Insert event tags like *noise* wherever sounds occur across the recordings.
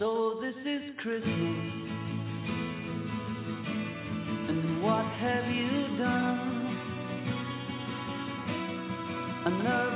So this is Christmas. And what have you done? Another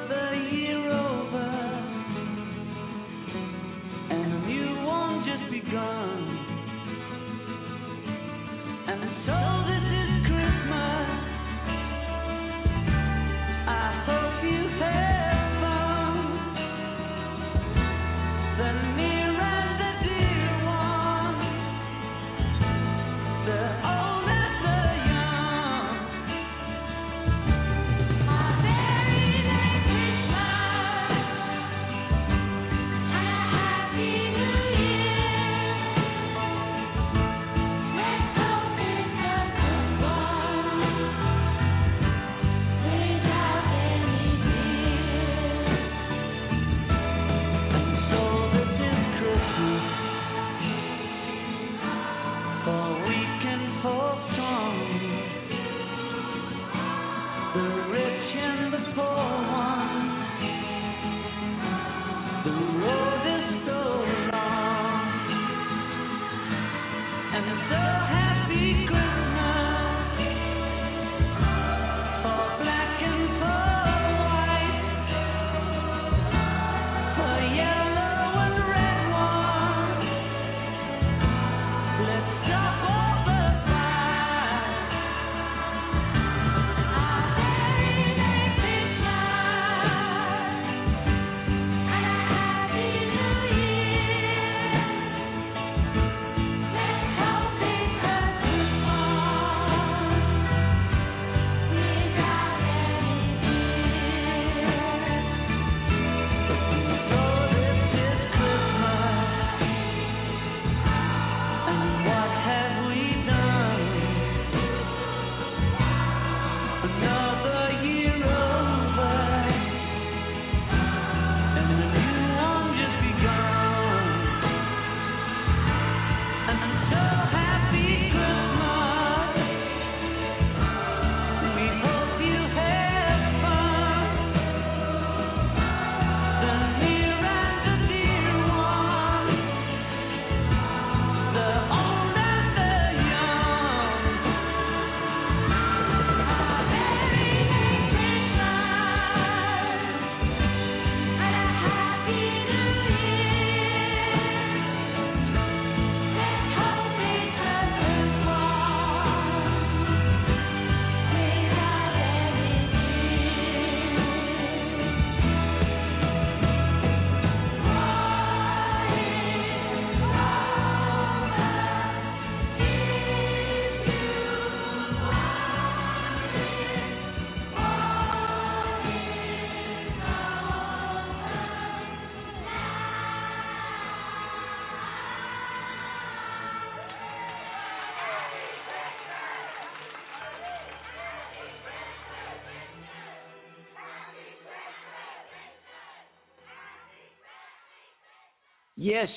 Yes.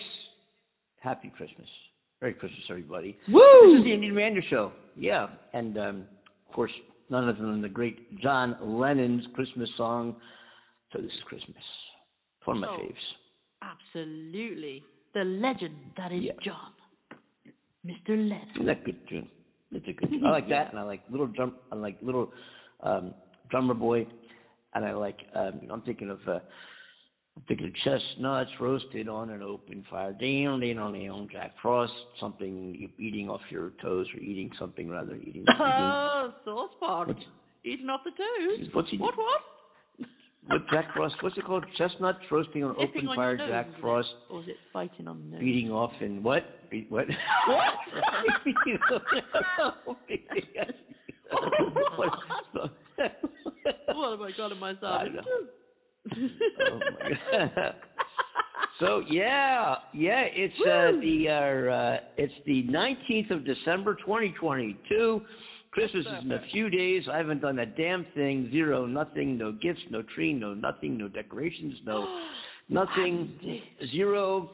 Happy Christmas. Merry Christmas, everybody. Woo! This is the Andy and Amanda Show. Yeah. And, um, of course, none other than the great John Lennon's Christmas song, So This Is Christmas. One of my Oh. faves. Absolutely. The legend that is Yeah. John. Mr. Lennon. Isn't that good tune? It's a good tune. I like that, and I like little drum. I like little um, drummer boy, and I like. Um, I'm thinking of. Uh, Of chestnuts roasted on an open fire. Down, down, down. Jack Frost. Something eating off your toes, or eating something rather. Eating. Oh, sauce pot. Eating off the toes. What's he? What, what? What Jack Frost? What's it called? Chestnuts roasting on Nipping open on fire. nose, Jack it? Frost Or is it biting on the nose? beating off and what? Be- what? what? *laughs* *laughs* *laughs* Oh, what have I got in? I know. Oh my god. *laughs* So yeah, yeah, it's uh, the uh, uh, it's the nineteenth of December, twenty twenty two. Christmas is in a few days. I haven't done a damn thing. Zero, nothing, no gifts, no tree, no nothing, no decorations, no *gasps* nothing. Zero.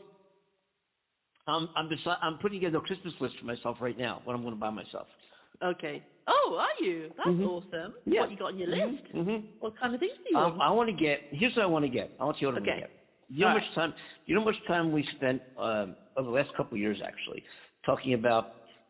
I'm I'm deci- I'm putting together a Christmas list for myself right now. What I'm going to buy myself. Okay. Oh, are you? That's Mhm. awesome. Yeah. What you got on your list? Mm-hmm. What kind of things do you Um, want? I want to get. Here's what I want to get. I want you to Okay. get. You know All much time? you know how much time we spent um, over the last couple of years actually talking about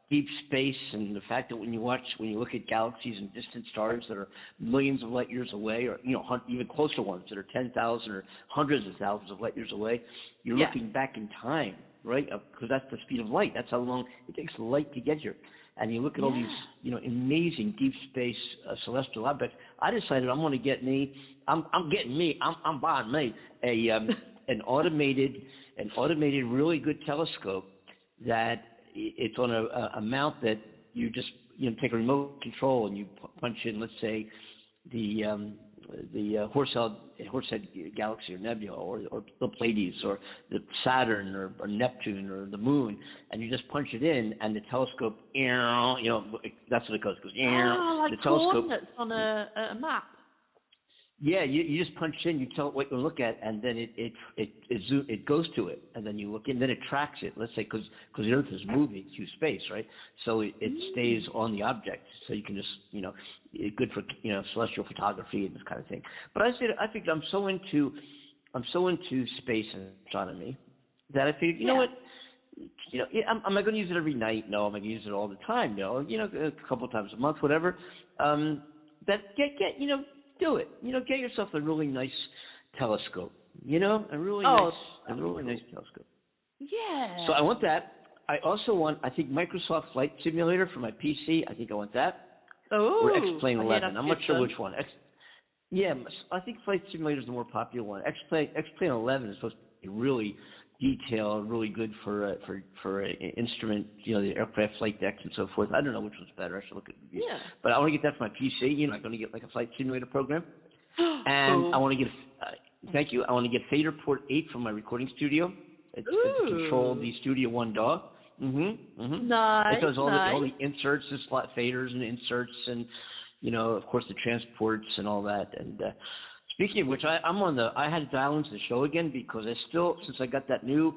deep space and the fact that when you watch when you look at galaxies and distant stars that are millions of light years away or you know even closer ones that are 10,000 or hundreds of thousands of light years away you're Yeah. looking back in time right because that's the speed of light that's how long it takes light to get here and you look at all these you know amazing deep space uh, celestial objects. I decided i'm going to get me i'm i'm getting me i'm i'm buying me a um *laughs* an automated an automated really good telescope that it's on a, a, a mount that you just you know take a remote control and you punch in let's say the um the uh, Horsehead Horsehead galaxy or nebula or or the Pleiades or the Saturn or, or Neptune or the moon and you just punch it in and the telescope you know that's what it goes it goes Ah, like the telescope on a, a map. Yeah, you you just punch in, you tell it what you look at, and then it it it it, zo- it goes to it, and then you look in, then it tracks it. Let's say because because the Earth is moving through space, right? So it, it stays on the object, so you can just you know, it, good for you know celestial photography and this kind of thing. But I said I think I'm so into I'm so into space and astronomy that I figured you know what. You know, am, am I going to use it every night? No. Am I going to use it all the time? No. You know, a couple times a month, whatever. Um, that get get you know do it. You know, get yourself a really nice telescope. You know, a really Oh, nice, a really nice telescope. Yeah. So I want that. I also want, I think Microsoft Flight Simulator for my PC. I think I want that. oh, or X Plane 11. I'm not sure which one. X, yeah, I think Flight Simulator is the more popular one. X Plane X Plane 11 is supposed to be really detailed, really good for uh, for for uh, instrument, you know, the aircraft flight decks and so forth. I don't know which one's better. I should look at reviews. Yeah. But I want to get that for my PC. You know, I'm going to get like a flight simulator program, *gasps* and Cool. I want to get. Uh, thank you. I want to get FaderPort 8 from my recording studio. It's, it's control the Studio One DAW. Mhm. Mhm. Nice. It does all nice. the all the inserts and slot faders and inserts and you know, of course the transports and all that. And uh speaking of which I, I'm on the I had to dial into the show again because I still since I got that new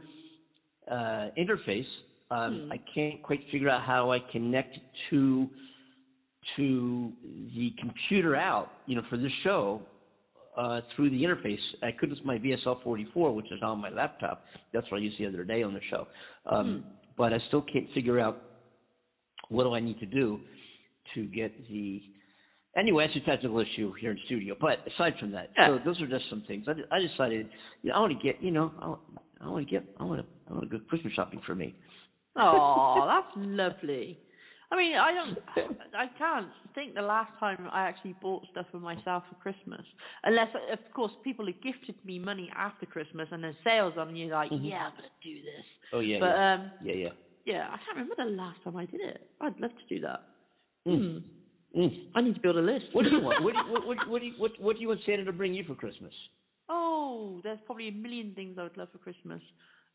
uh interface, um Hmm. I can't quite figure out how I connect to to the computer out, you know, for this show uh, through the interface. I could use my VSL 44, which is on my laptop. That's what I used the other day on the show. Um, But I still can't figure out what do I need to do to get the. Anyway, that's a technical issue here in studio. But aside from that, Yeah. so those are just some things. I, I decided, you know, I want to get, you know, I, want- I want to get, I want to, I want to go Christmas shopping for me. Oh, *laughs* that's lovely. I mean, I don't, I can't think the last time I actually bought stuff for myself for Christmas, unless, of course, people have gifted me money after Christmas and there's sales on, and you're like, Mhm. yeah, I'm gonna do this. Oh yeah, but yeah, um, yeah, yeah. yeah, I can't remember the last time I did it. I'd love to do that. Mm. Hmm. Mm. I need to build a list. What do you want? *laughs* What do you, what, what, what do you, what, what do you want Santa to bring you for Christmas? Oh, there's probably a million things I would love for Christmas.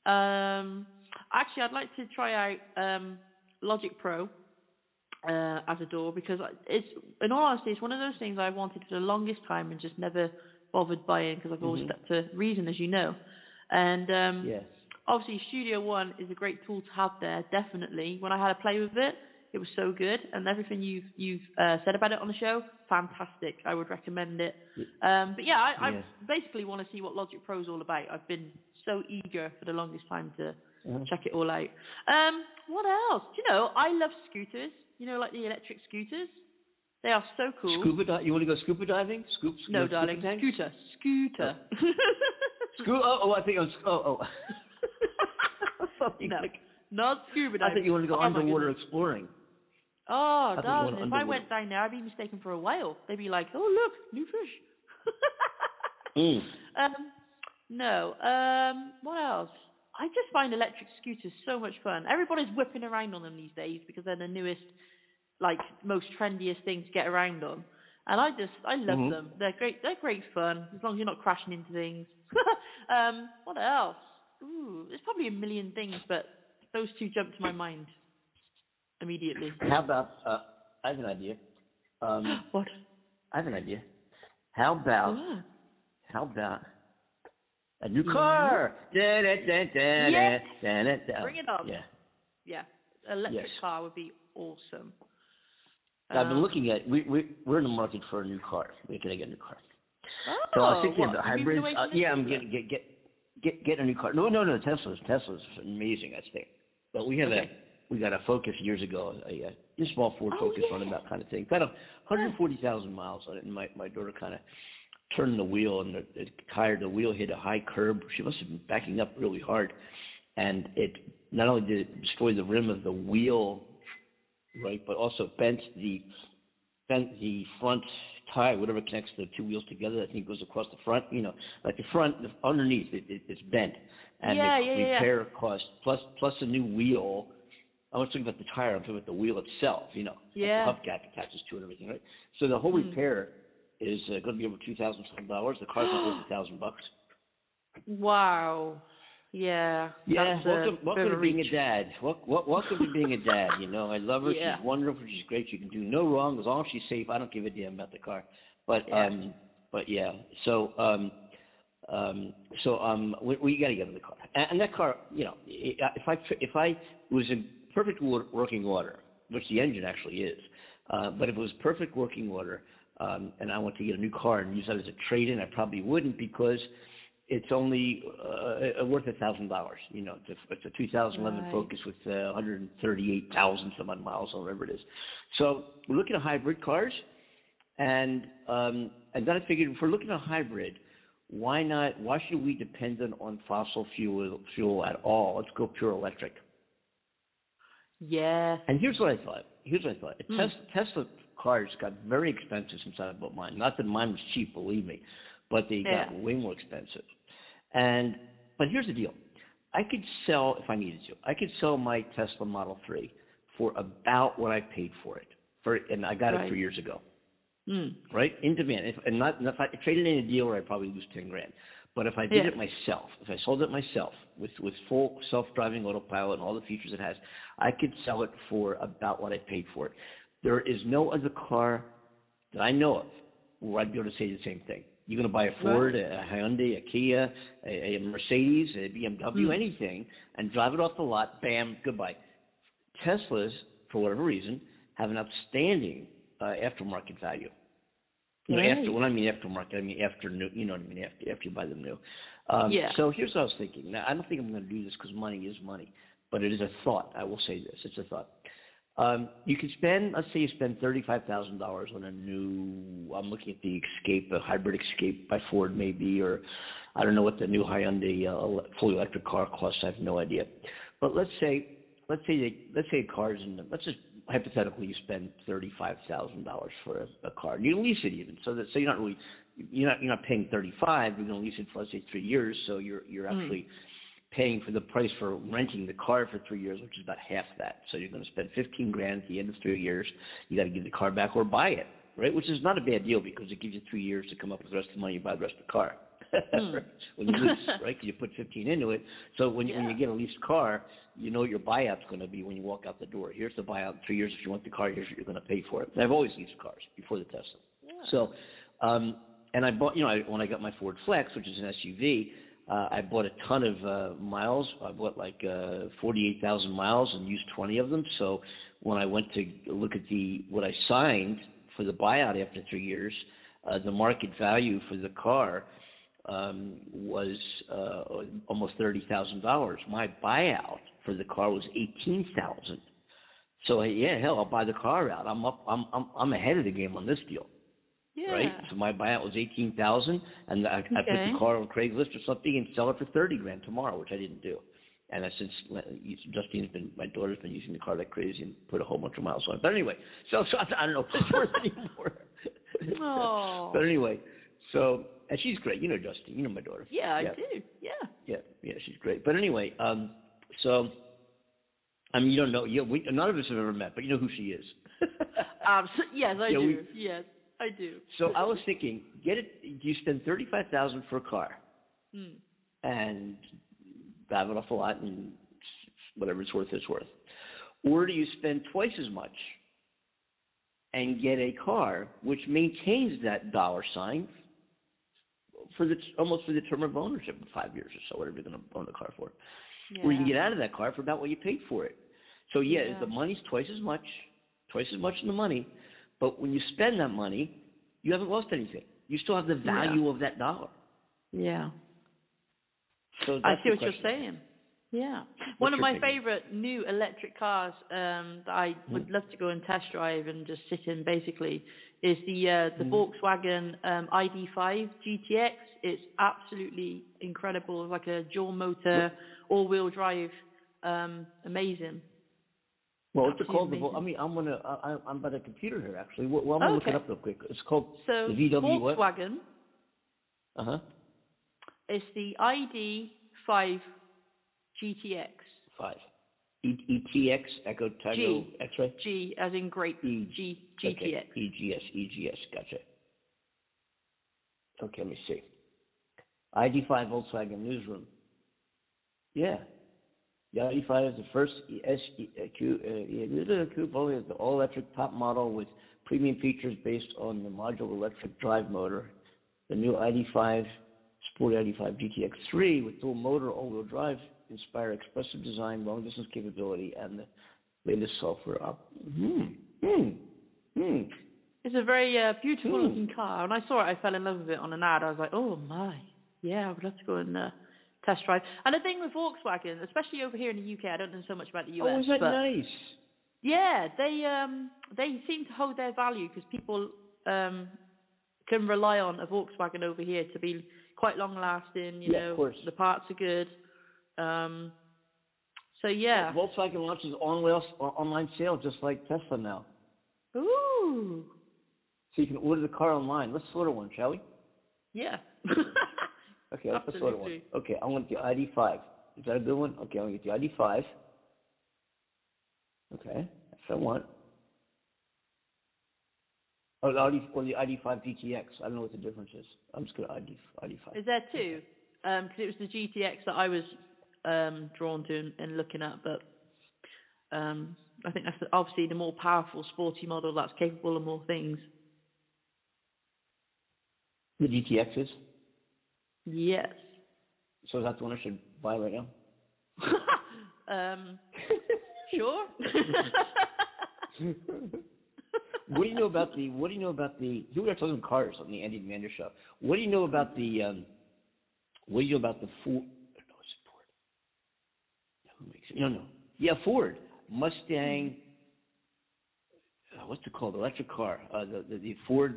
Um, actually, I'd like to try out um, Logic Pro uh, as a DAW because it's, in all honesty, it's one of those things I've wanted for the longest time and just never bothered buying because I've always Mhm. stuck to Reason, as you know. And um, Yeah. obviously, Studio One is a great tool to have there. Definitely, when I had a play with it, it was so good, and everything you've you've uh, said about it on the show, fantastic. I would recommend it. Um, but yeah, I, Yeah. I basically want to see what Logic Pro is all about. I've been so eager for the longest time to Mhm. check it all out. Um, what else? Do you know? I love scooters. You know, like the electric scooters. They are so cool. Scuba di- You want to go scuba diving? Scoop? no, scuba darling, tank? scooter, scooter. *laughs* Scu- oh, oh, I think I was. Oh, oh. *laughs* *laughs* no, not scuba diving. I think you want to go Oh, underwater exploring. Oh, I think you darling, if I went down there, I'd be mistaken for a whale. They'd be like, "Oh, look, new fish." *laughs* Mm. Um, no. Um, what else? I just find electric scooters so much fun. Everybody's whipping around on them these days because they're the newest, like most trendiest thing to get around on. And I just, I love Mhm. them. They're great. They're great fun as long as you're not crashing into things. *laughs* um, what else? Ooh, there's probably a million things, but those two jump to my mind immediately. How about? Uh, I have an idea. Um, *gasps* what? I have an idea. How about? Ah. How about? A new Mhm. car. Da, da, da, da, Yes. Bring it on. Yeah. Yeah, electric Yes. car would be awesome. I've been Um, looking at. We we we're in the market for a new car. We're gonna get a new car. Oh, So I was thinking what? about hybrids. Uh, yeah, I'm getting get get. get get a new car. No, no, no. Tesla's Tesla's amazing. I think. But we have Okay. a we got a Focus years ago, a, a small Ford Oh, Focus yeah. runabout kind of thing. Got a 140,000 miles on it, and my my daughter kind of turned the wheel, and the, the tire, the wheel hit a high curb. She must have been backing up really hard, and it not only did it destroy the rim of the wheel, right, but also bent the bent the front tie, whatever connects the two wheels together. I think goes across the front. You know, like the front the, underneath, it, it, it's bent, and Yeah, the yeah, yeah, yeah. repair cost plus plus a new wheel. I was talking about the tire. I'm talking about the wheel itself. You know, Yeah. the hubcap attaches to it and everything, right? So the whole Hmm. repair is uh, going to be over two thousand something dollars. The car's worth a *gasps* thousand bucks. Wow. Yeah. Yeah, welcome, welcome to being a dad. Wel- wel- welcome to being a dad. You know, I love her. Yeah. She's wonderful. She's great. She can do no wrong as long as she's safe. I don't give a damn about the car. But Yeah. um, but yeah. So um, um, so um, we, we got to get in the car. And, and that car, you know, i- if I if I was in perfect working order, which the engine actually is, uh, but if it was perfect working order, um, and I want to get a new car and use that as a trade-in, I probably wouldn't because it's only uh, worth a thousand dollars. You know, it's a, it's a 2011 Right. Focus with uh, 138,000 some odd miles or whatever it is. So we're looking at hybrid cars, and um, and then I figured if we're looking at a hybrid, why not? Why should we depend on, on fossil fuel fuel at all? Let's go pure electric. Yeah. And here's what I thought. Here's what I thought. Hmm. Tesla, Tesla cars got very expensive since I bought mine. Not that mine was cheap, believe me, but they got way more expensive. And but here's the deal. I could sell if I needed to. I could sell my Tesla Model 3 for about what I paid for it. For and I got it three years ago Mm. right? In demand. If, and not if I traded in a dealer, I'd probably lose ten grand. But if I did Yeah. it myself, if I sold it myself with with full self-driving autopilot and all the features it has, I could sell it for about what I paid for it. There is no other car that I know of where I'd be able to say the same thing. You're going to buy a Ford, a Hyundai, a Kia, a, a Mercedes, a BMW, Hmm. anything, and drive it off the lot. Bam, goodbye. Teslas, for whatever reason, have an outstanding uh, aftermarket value. You know, Right. after when I mean aftermarket, I mean after new. You know what I mean? After after you buy them new. Um, Yeah. So here's what I was thinking. Now I don't think I'm going to do this because money is money, but it is a thought. I will say this: it's a thought. Um, you can spend, let's say, you spend thirty-five thousand dollars on a new. I'm looking at the Escape, a hybrid Escape by Ford, maybe, or I don't know what the new Hyundai uh, fully electric car costs. I have no idea. But let's say, let's say, they, let's say a car's in. The, let's just hypothetically you spend thirty-five thousand dollars for a, a car. You lease it even, so that so you're not really you're not you're not paying thirty-five. You're going to lease it for let's say three years, so you're you're Mm. actually paying for the price for renting the car for three years, which is about half that. So you're going to spend fifteen grand at the end of three years. You got to give the car back or buy it, right? Which is not a bad deal because it gives you three years to come up with the rest of the money. You buy the rest of the car. *laughs* Hmm. when you lease, right? 'Cause you put fifteen into it. So when you, when you get a leased car, you know what your buyout's going to be when you walk out the door. Here's the buyout in three years if you want the car. Here's what you're going to pay for it. And I've always leased cars before the Tesla. So, um, and I bought, you know, I, when I got my Ford Flex, which is an SUV, uh, I bought a ton of uh, miles. I bought like uh, 48,000 miles and used 20 of them. So when I went to look at the what I signed for the buyout after three years, uh, the market value for the car um, was uh, almost thirty thousand dollars. My buyout for the car was eighteen thousand. So yeah, hell, I'll buy the car out. I'm up. I'm I'm I'm ahead of the game on this deal Yeah. right? So my buyout was eighteen thousand, and I, I put the car on Craigslist or something and sell it for thirty grand tomorrow, which I didn't do. And I since Justine's been my daughter's been using the car like crazy and put a whole bunch of miles on it. But anyway, so so I don't know if it's worth anymore. *laughs* Oh. But anyway, so and she's great. You know Justine. You know my daughter. Yeah, I do. Yeah. Yeah, yeah, she's great. But anyway, um, so I mean, you don't know. You, we, none of us have ever met, but you know who she is. *laughs* Um, so, yes, I Yeah, do. we- yes, I do. so I was thinking, get it. You spend thirty-five thousand for a car. Mm. and drive it off a lot and whatever it's worth, it's worth. Or do you spend twice as much and get a car which maintains that dollar sign for the almost for the term of ownership, five years or so, whatever you're going to own the car for. Yeah. Or you can get out of that car for about what you paid for it. So yeah, Yeah. the money's twice as much, twice as much in the money, but when you spend that money, you haven't lost anything. You still have the value of that dollar. Yeah. So I see what you're saying. Yeah. One of my opinion? favorite new electric cars um, that I would Hmm. love to go and test drive and just sit in basically is the uh, the Hmm. Volkswagen um, ID5 GTX. It's absolutely incredible, like a dual motor, all-wheel drive, um, amazing. Well, it's it Absolutely called? The, I mean, I'm gonna. I, I'm by the computer here actually. Well, I'm gonna look it up real quick. It's called So the VW? Volkswagen Uh huh. It's the ID5 GTX. Five. E ETX Echo Tango. X-ray. G as in great. E. G Okay. GTX. EGS EGS. Gotcha. Okay, let me see. ID5 Volkswagen newsroom. Yeah. The ID5 is the first SQ uh, only is the all-electric top model with premium features based on the modular electric drive motor. The new ID5 Sport ID5 GTX3 with dual motor all-wheel drive inspire expressive design, long-distance capability, and the latest software up. Hmm. Hmm. It's a very uh, beautiful Hmm. looking car. When I saw it, I fell in love with it on an ad. I was like, oh my, yeah, I would love to go and uh, test drive. And the thing with Volkswagen, especially over here in the UK, I don't know so much about the US, Oh, is that but nice? yeah, they um they seem to hold their value because people um can rely on a Volkswagen over here to be quite long lasting. You Yeah, of know, course. the parts are good. Um, so yeah. Volkswagen launches online online sale just like Tesla now, Ooh, so you can order the car online. Let's order one, shall we? yeah. *laughs* Okay, let's let's one. Okay, I want the ID5. Is that a good one? Okay, I'm gonna get the ID5. Okay, that's what I want. Oh, the ID or the ID5 GTX. I don't know what the difference is. I'm just gonna ID ID5. Is there two? Um 'cause it was the GTX that I was um, drawn to and, and looking at, but um, I think that's the, obviously the more powerful, sporty model that's capable of more things. The GTX is. Yes. So is that the one I should buy right now? *laughs* um, sure. *laughs* what do you know about the? What do you know about the? You were talking cars on the Andy Mander show. What do you know about the? Um, what do you know about the Ford? No, it's Ford. Makes it? No, no. Yeah, Ford Mustang. Uh, what's it called? Electric car. Uh, the, the the Ford.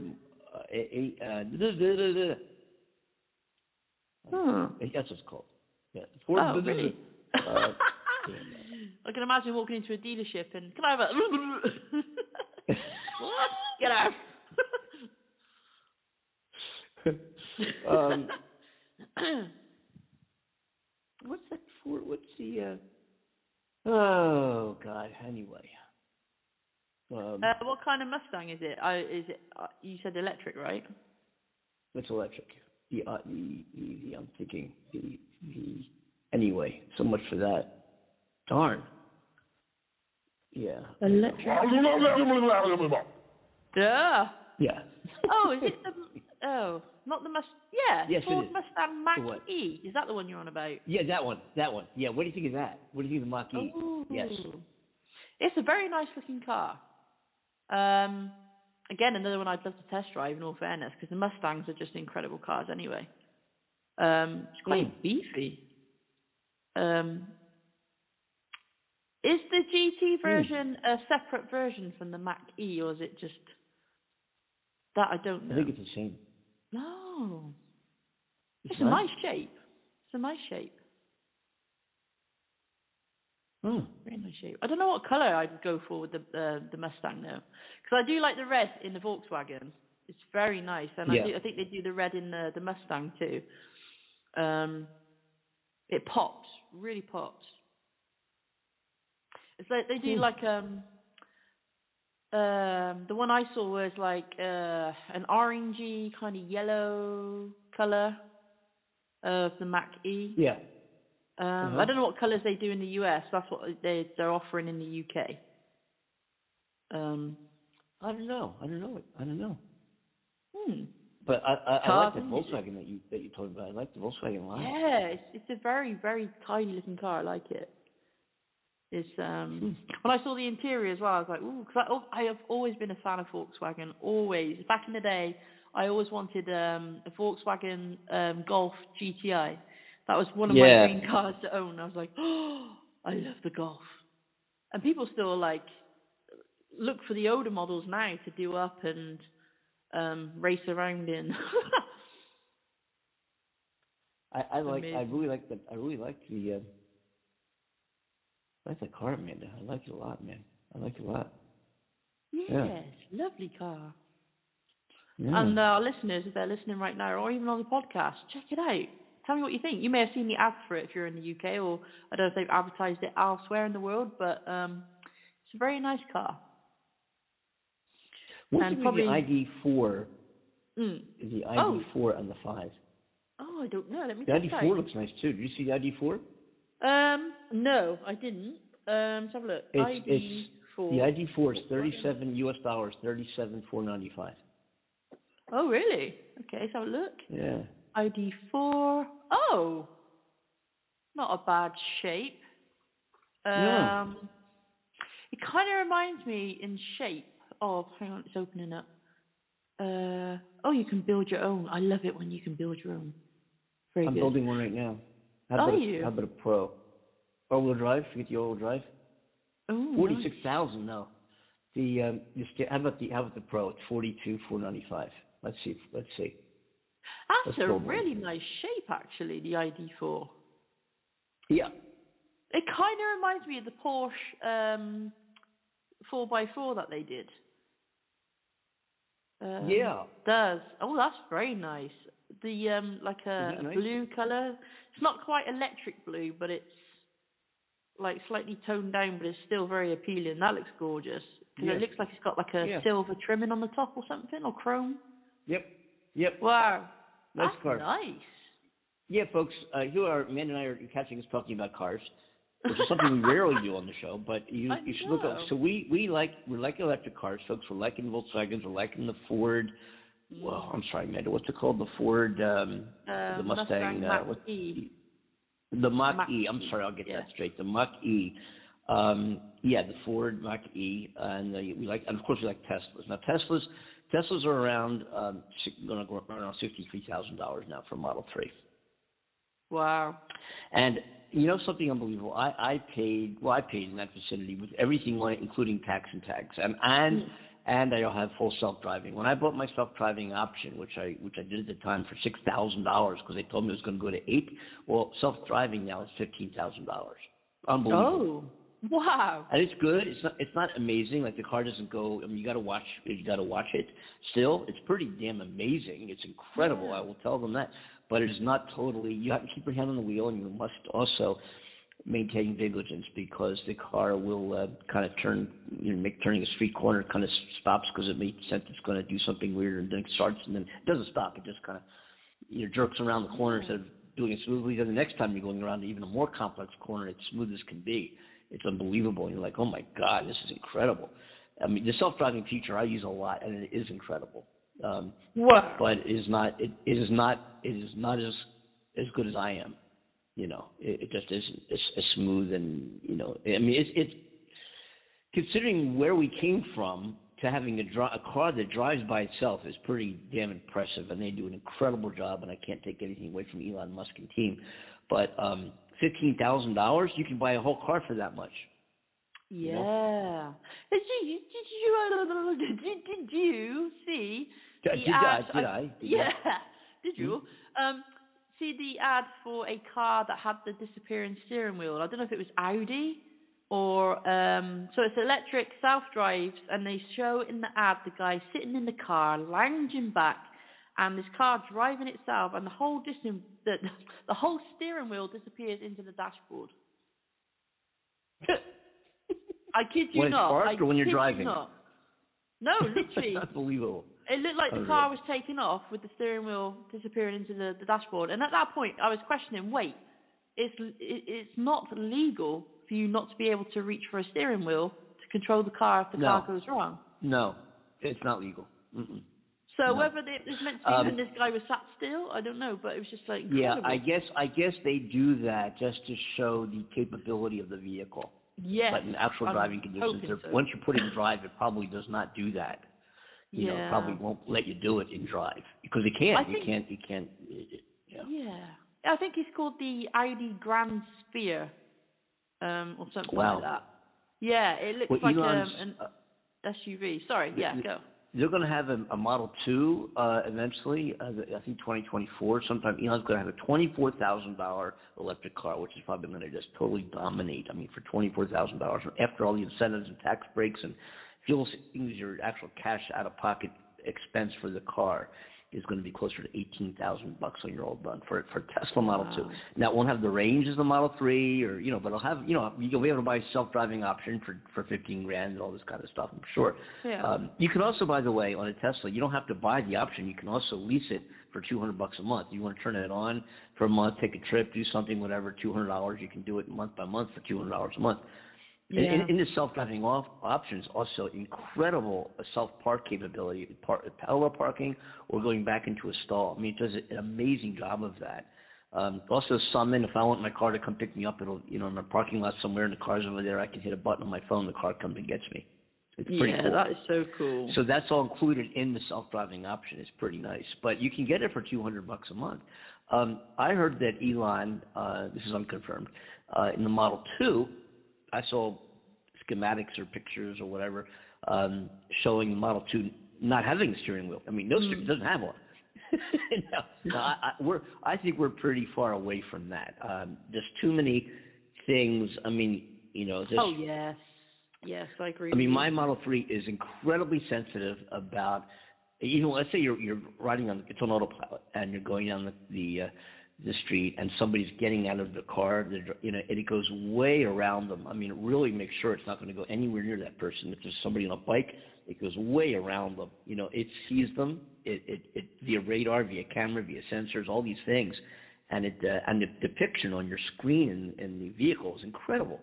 Uh, a, a, uh, duh, duh, duh, duh, duh. Hmm. That's what it's called. Yeah, Ford. Oh, really? Uh, I can imagine walking into a dealership and can I have a *laughs* what? Get out. *laughs* um, *coughs* what's that for? What's the? Uh, oh God. Anyway. Um, uh, what kind of Mustang is it? I is it? Uh, you said electric, right? it's electric. The, uh, the, the, the I'm thinking the the. Anyway, so much for that. Darn. Yeah. Electric. Yeah. Yeah. Oh, is it the? Oh, not the Must. Yeah. Yes, it Ford is. Mustang Mach E. Is that the one you're on about? Yeah, that one. That one. Yeah. What do you think of that? What do you think of the Mach E? Yes. It's a very nice looking car. Um, again, another one I'd love to test drive. In all fairness, because the Mustangs are just incredible cars anyway. Um, it's quite Mm. beefy. Um, is the GT version a separate version from the Mach E, or is it just that? I don't know. I think it's the same. no, It's it's a not? nice shape. It's a nice shape. Hmm. Very nice shape. I don't know what colour I'd go for with the uh, the Mustang though, because I do like the red in the Volkswagen. It's very nice, and Yeah. I, do, I think they do the red in the the Mustang too. Um, it pops, really pops. It's like they do Hmm. like um um the one I saw was like uh an orangey kind of yellow colour of the Mach E. Yeah. Um, Uh-huh. I don't know what colours they do in the US. That's what they they're offering in the UK. Um, I don't know. I don't know. I don't know. hmm. But I, I, I like the? Volkswagen that you that you told me about. I like the Volkswagen line. Yeah, it's it's a very very tiny looking car. I like it. It's um when I saw the interior as well, I was like, ooh, because I, I have always been a fan of Volkswagen. Always, back in the day, I always wanted um a Volkswagen um Golf GTI, That was one of Yeah. my dream *laughs* cars to own. I was like, oh, *gasps* I love the Golf. And people still like look for the older models now to do up and um race around in. *laughs* I, I like. I really like the. I really like the. Uh, I like the car, Amanda. I like it a lot, man. I like it a lot. yes, lovely car. Yeah. And uh, our listeners, if they're listening right now, or even on the podcast, check it out. Tell me what you think. You may have seen the ads for it if you're in the UK, or I don't know if they've advertised it elsewhere in the world, but um, it's a very nice car. What's and the ID4? Mm. The Oh. ID4 and the five. Oh, I don't know. Let me The ID4 out. looks nice too. Did you see the ID4? Um, no, I didn't. Um, let's have a look. It's- ID it's- four. The ID4 is 37 US dollars, 37 495. Oh, really? Okay, let's have a look. Yeah. ID four. Oh, not a bad shape. Um, Yeah. it kind of reminds me in shape of. Hang on, it's opening up. Uh, oh, you can build your own. I love it when you can build your own. Very I'm good. building one right now. How Are about you? A, how about a Pro? All-wheel drive? Forget the all-wheel drive. Ooh, Forty-six thousand. No. The um, the how about the how about the Pro? It's forty-two four ninety-five. Let's see. Let's see. That's let's a really nice shape, actually. The ID4. Yeah. It kind of reminds me of the Porsche um, 4x4 that they did. Um, Yeah. Does. Oh, that's very nice. The um, like a nice? blue color. It's not quite electric blue, but it's like slightly toned down, but it's still very appealing. That looks gorgeous Yeah. it looks like it's got like a Yeah. silver trimming on the top or something, or chrome. Yep. Yep. Wow, Nice that's car. nice. Yeah, folks. Uh, here are Amanda and I are catching us talking about cars, which is something we *laughs* rarely do on the show. But you I you should look up. So we we like we like electric cars, folks. We're liking Volkswagens. We're liking the Ford. Well, I'm sorry, Amanda. What's it called? The Ford. Um, Uh, the Mustang. uh, what- E. The Mach, Mach E. I'm sorry, I'll get yeah. that straight. The Mach E. Um, yeah, the Ford Mach E, and uh, we like, and of course, we like Teslas. Now, Teslas, Teslas are around, um, going to go around sixty-three thousand dollars now for Model Three. Wow. And you know something unbelievable? I, I paid well, I paid in that vicinity with everything on it, including tax and tags, and and Hmm. and I have full self driving. When I bought my self driving option, which I which I did at the time for six thousand dollars because they told me it was going to go to eight. Well, self driving now is fifteen thousand dollars. Unbelievable. Oh, wow. And it's good. It's not. It's not amazing. Like the car doesn't go. I mean, you got to watch. You got to watch it. Still, it's pretty damn amazing. It's incredible. Yeah. I will tell them that. But it is not totally. You have to keep your hand on the wheel, and you must also maintain vigilance because the car will uh, kind of turn. You know, make turning a street corner kind of stops because it makes sense it's going to do something weird, and then it starts, and then it doesn't stop. It just kind of you know jerks around the corner instead of doing it smoothly. Then the next time you're going around even a more complex corner, it's smooth as can be. It's unbelievable. You're like, oh my god, this is incredible. I mean, the self-driving feature I use a lot, and it is incredible. Um, Wow. but it is not. It, it is not. It is not as as good as I am. You know, it, it just isn't as, as smooth and you know. I mean, it's it's considering where we came from to having a, dri- a car that drives by itself is pretty damn impressive, and they do an incredible job. And I can't take anything away from Elon Musk and team, but um, fifteen thousand dollars, you can buy a whole car for that much. Yeah. Did you did you did you, *laughs* did you see Did, the did I? ad? Did I? Did yeah. I? *laughs* Did you? Um. See the ad for a car that had the disappearing steering wheel. I don't know if it was Audi or um. So it's electric, self drives, and they show in the ad the guy sitting in the car, lounging back, and this car driving itself, and the whole distance, the *laughs* the whole steering wheel disappears into the dashboard. *laughs* I kid you When it's not. parked I or when you're you driving? not. No, literally. *laughs* That's unbelievable. It looked like the car was taking off with the steering wheel disappearing into the, the dashboard. And at that point, I was questioning, wait, it's it, it's not legal for you not to be able to reach for a steering wheel to control the car if the No. car goes wrong. No, it's not legal. Mm-mm. So No. whether it was meant to be Um, when this guy was sat still, I don't know, but it was just like Yeah. I guess I guess they do that just to show the capability of the vehicle. yes, but in actual I'm driving conditions, so. once you put it in drive, it probably does not do that. You know, Yeah. it probably won't let you do it in drive because you can't. I you think- can't. You can't. it- it- yeah. Yeah. I think it's called the ID Grand Sphere, um, or something Wow. like that. Yeah, it looks Well, like um, an uh, SUV. Sorry, yeah, go. They're going to have a, a Model 2 uh, eventually. Uh, I think 2024. Sometime Elon's going to have a twenty-four thousand dollar electric car, which is probably going to just totally dominate. I mean, for twenty-four thousand dollars, after all the incentives and tax breaks and fuel your actual cash out of pocket expense for the car is going to be closer to eighteen thousand bucks when you're all done for for Tesla Model Two. Wow. Now it won't have the range as the Model Three, or you know, but it'll have you know you'll be able to buy a self-driving option for for fifteen grand and all this kind of stuff. I'm sure. Yeah. Um, you can also, by the way, on a Tesla, you don't have to buy the option. You can also lease it for two hundred bucks a month. You want to turn it on for a month, take a trip, do something, whatever. Two hundred dollars. You can do it month by month for two hundred dollars a month. In, Yeah. in, in the self-driving off options, also incredible self-park capability, par- parallel parking or going back into a stall. I mean, it does an amazing job of that. Um, also, summon if I want my car to come pick me up, it'll you know in a parking lot somewhere and the car's over there. I can hit a button on my phone, the car comes and gets me. It's pretty yeah, cool. that is so cool. So that's all included in the self-driving option. It's pretty nice, but you can get it for 200 bucks a month. Um, I heard that Elon, uh, this is unconfirmed, uh, in the Model 2, I saw schematics or pictures or whatever um, showing the Model 2 not having a steering wheel. I mean, no, it doesn't have one. *laughs* no, no, I, I, we're, I think we're pretty far away from that. Um, there's too many things. I mean, you know, there's, oh yes, yes, I agree. I mean, my Model 3 is incredibly sensitive about, you know, let's say you're you're riding on it's on autopilot and you're going down the the, uh, the street and somebody's getting out of the car, you know, and it goes way around them. I mean, it really makes sure it's not going to go anywhere near that person. If there's somebody on a bike, it goes way around them. You know, it sees them, it it, it via radar, via camera, via sensors, all these things, and it uh, and the depiction on your screen in, in the vehicle is incredible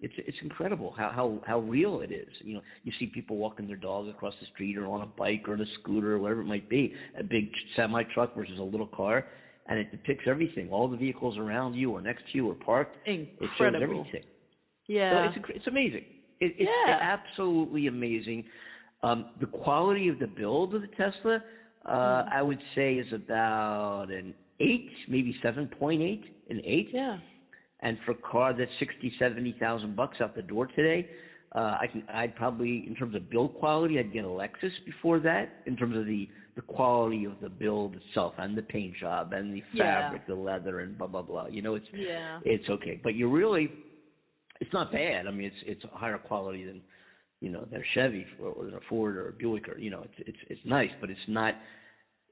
it's it's incredible how how how real it is. You know, you see people walking their dog across the street or on a bike or on a scooter or whatever it might be, a big semi truck versus a little car, and it depicts everything. All the vehicles around you or next to you or parked. It shows incredible. everything. Yeah. So it's it's amazing. It, it's Yeah. absolutely amazing. Um, the quality of the build of the Tesla, uh, Mm. I would say, is about an eight, maybe seven point eight, an eight. yeah. And for a car that's sixty, seventy thousand bucks out the door today, uh, I can I'd probably in terms of build quality, I'd get a Lexus before that. In terms of the the quality of the build itself and the paint job and the Yeah. fabric, the leather and blah blah blah. You know, it's Yeah. it's okay, but you really, it's not bad. I mean, it's it's higher quality than you know than a Chevy or, or than a Ford or a Buick or you know it's it's it's nice, but it's not.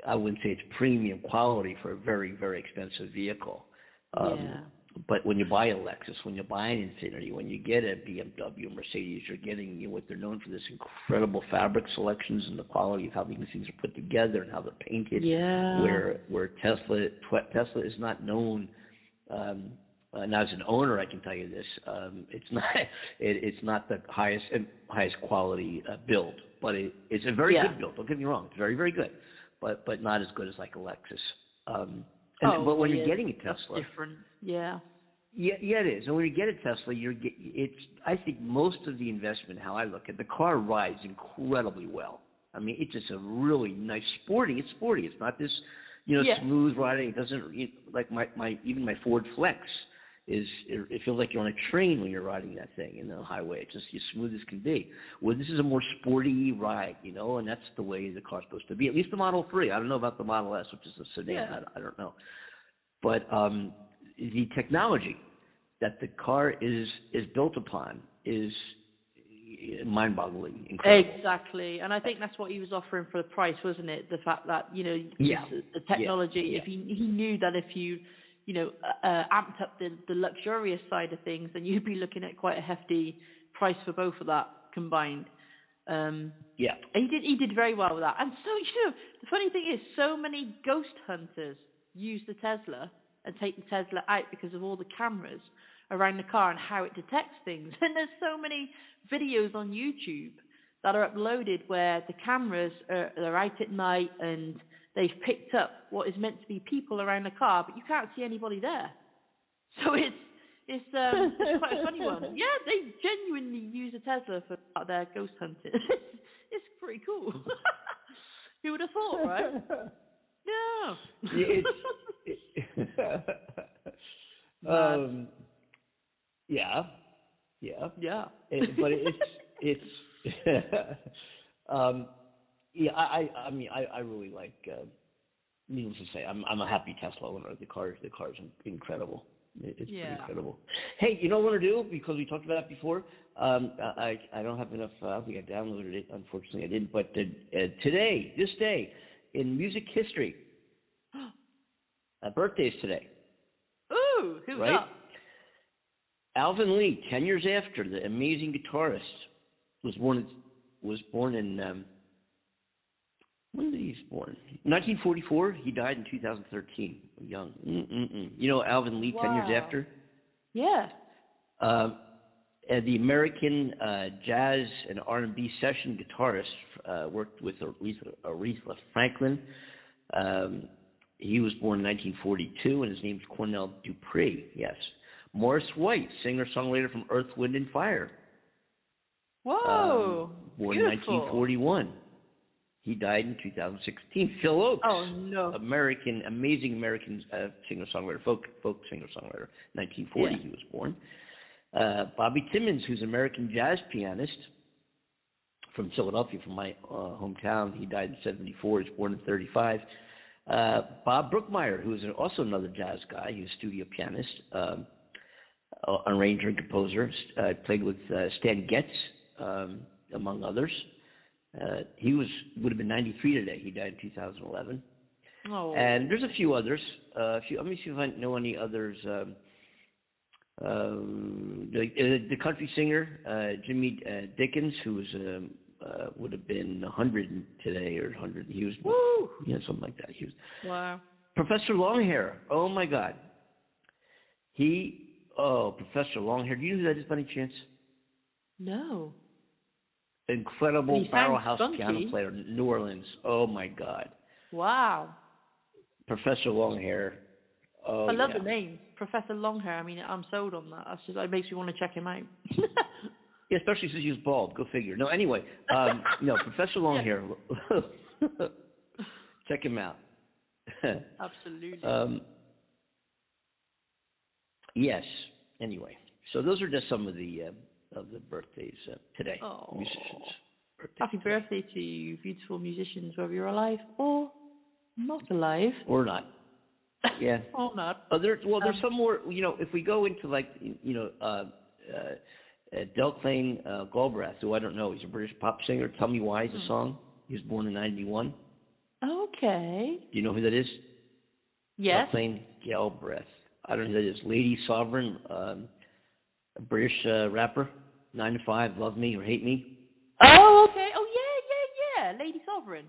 I wouldn't say it's premium quality for a very very expensive vehicle. Um, yeah. But when you buy a Lexus, when you buy an Infiniti, when you get a BMW, Mercedes, you're getting you know, what they're known for this incredible fabric selections and the quality of how these things are put together and how they're painted. Yeah. Where where Tesla Tesla is not known. Um, now, as an owner, I can tell you this: um, it's *laughs* not it, it's not the highest highest quality uh, build, but it, it's a very Yeah. good build. Don't get me wrong; it's very very good, but but not as good as like a Lexus. Um, and, oh, but when yeah, you're getting a that's Tesla, different. Yeah. yeah, yeah, it is. And when you get a Tesla, you're get, it's. I think most of the investment, how I look at the car, rides incredibly well. I mean, it's just a really nice sporty. It's sporty. It's not this, you know, Yeah. smooth riding. It doesn't you like my my even my Ford Flex is. It, it feels like you're on a train when you're riding that thing in the highway. It's just as smooth as can be. Well, this is a more sporty ride, you know, and that's the way the car's supposed to be. At least the Model Three. I don't know about the Model S, which is a sedan. Yeah. I, I don't know, but um the technology that the car is is built upon is mind-boggling incredible. Exactly, and I think that's what he was offering for the price, wasn't it? The fact that you know Yeah. the, technology. Yeah. If he he knew that if you you know uh, uh, amped up the the luxurious side of things, then you'd be looking at quite a hefty price for both of that combined. Um, Yeah. he did he did very well with that. And so you know the funny thing is, so many ghost hunters use the Tesla and take the Tesla out because of all the cameras around the car and how it detects things. *laughs* And there's so many videos on YouTube that are uploaded where the cameras are they're out at night and they've picked up what is meant to be people around the car, but you can't see anybody there. *laughs* So it's it's um it's quite a funny one. *laughs* Yeah, they genuinely use a Tesla for their ghost hunting. *laughs* it's pretty cool. Who would have thought, right? No. Yeah, it's, um, yeah, yeah. yeah. It, but it's it's um yeah I I I mean I I really like uh, needless to say I'm I'm a happy Tesla owner. The car the car's incredible. It's Yeah. incredible. Hey you know what I want to do? Because we talked about it before um I I don't have enough uh, I think I downloaded it. Unfortunately I didn't. But uh, uh, today this day in music history *gasps* uh, birthdays today. Ooh, who's Right? up? Alvin Lee, ten years after the amazing guitarist, was born was born in um, when did he born? 1944. He died in 2013. Young. Mm-mm-mm. You know Alvin Lee, ten years after. Yeah. Um, uh, the American uh, jazz and R&B session guitarist uh, worked with Aretha, Aretha Franklin. Um, he was born in 1942, and his name's Cornell Dupree. Yes, Maurice White, singer-songwriter from Earth, Wind, and Fire. Whoa. um, born beautiful. in 1941. He died in 2016. Phil Ochs, Oh no. American, amazing American uh, singer-songwriter, folk folk singer-songwriter. 1940 Yeah. he was born. Uh, Bobby Timmons, who's an American jazz pianist from Philadelphia, from my uh, hometown. He died in 74. He was born in 35. Uh, Bob Brookmeyer, who's an, also another jazz guy. He was a studio pianist, um, arranger and composer. Uh, played with uh, Stan Getz, um, among others. Uh, he was would have been 93 today. He died in 2011. Oh. And there's a few others. Uh, a few, let me see if I know any others. Um, um, the, uh, the country singer uh, Jimmy uh, Dickens, who was um, uh, would have been 100 today or 100. He was, Woo. yeah, something like that. He was Wow. Professor Longhair. Oh my God. He, oh, Professor Longhair. Do you know who that is by any chance? No. Incredible barrelhouse piano player, New Orleans. Oh my God. Wow. Professor Longhair. Oh, I love yeah. the name, Professor Longhair. I mean, I'm sold on that. Just, it makes me want to check him out. *laughs* Yeah, especially since he's bald. Go figure. No, anyway, um, *laughs* no, Professor Longhair. *laughs* Check him out. Absolutely. um, yes. Anyway, so those are just some of the uh, of the birthdays uh, today. Oh. Musicians. Birthdays Happy today. birthday to you, beautiful musicians, whether you're alive or not alive. Or not. Yeah. *laughs* or not. Oh, there, well, there's Um, some more. You know, if we go into like, you know, uh, uh, uh, Declan uh, Galbraith, who I don't know, he's a British pop singer. Tell me why is a Hmm. song. He was born in '91. Okay. Do you know who that is? Yes. Declan Galbraith. I don't know who that is. Lady Sovereign, um, a British uh, rapper. Nine to Five, Love Me or Hate Me. Oh, okay. Oh, yeah, yeah, yeah. Lady Sovereign.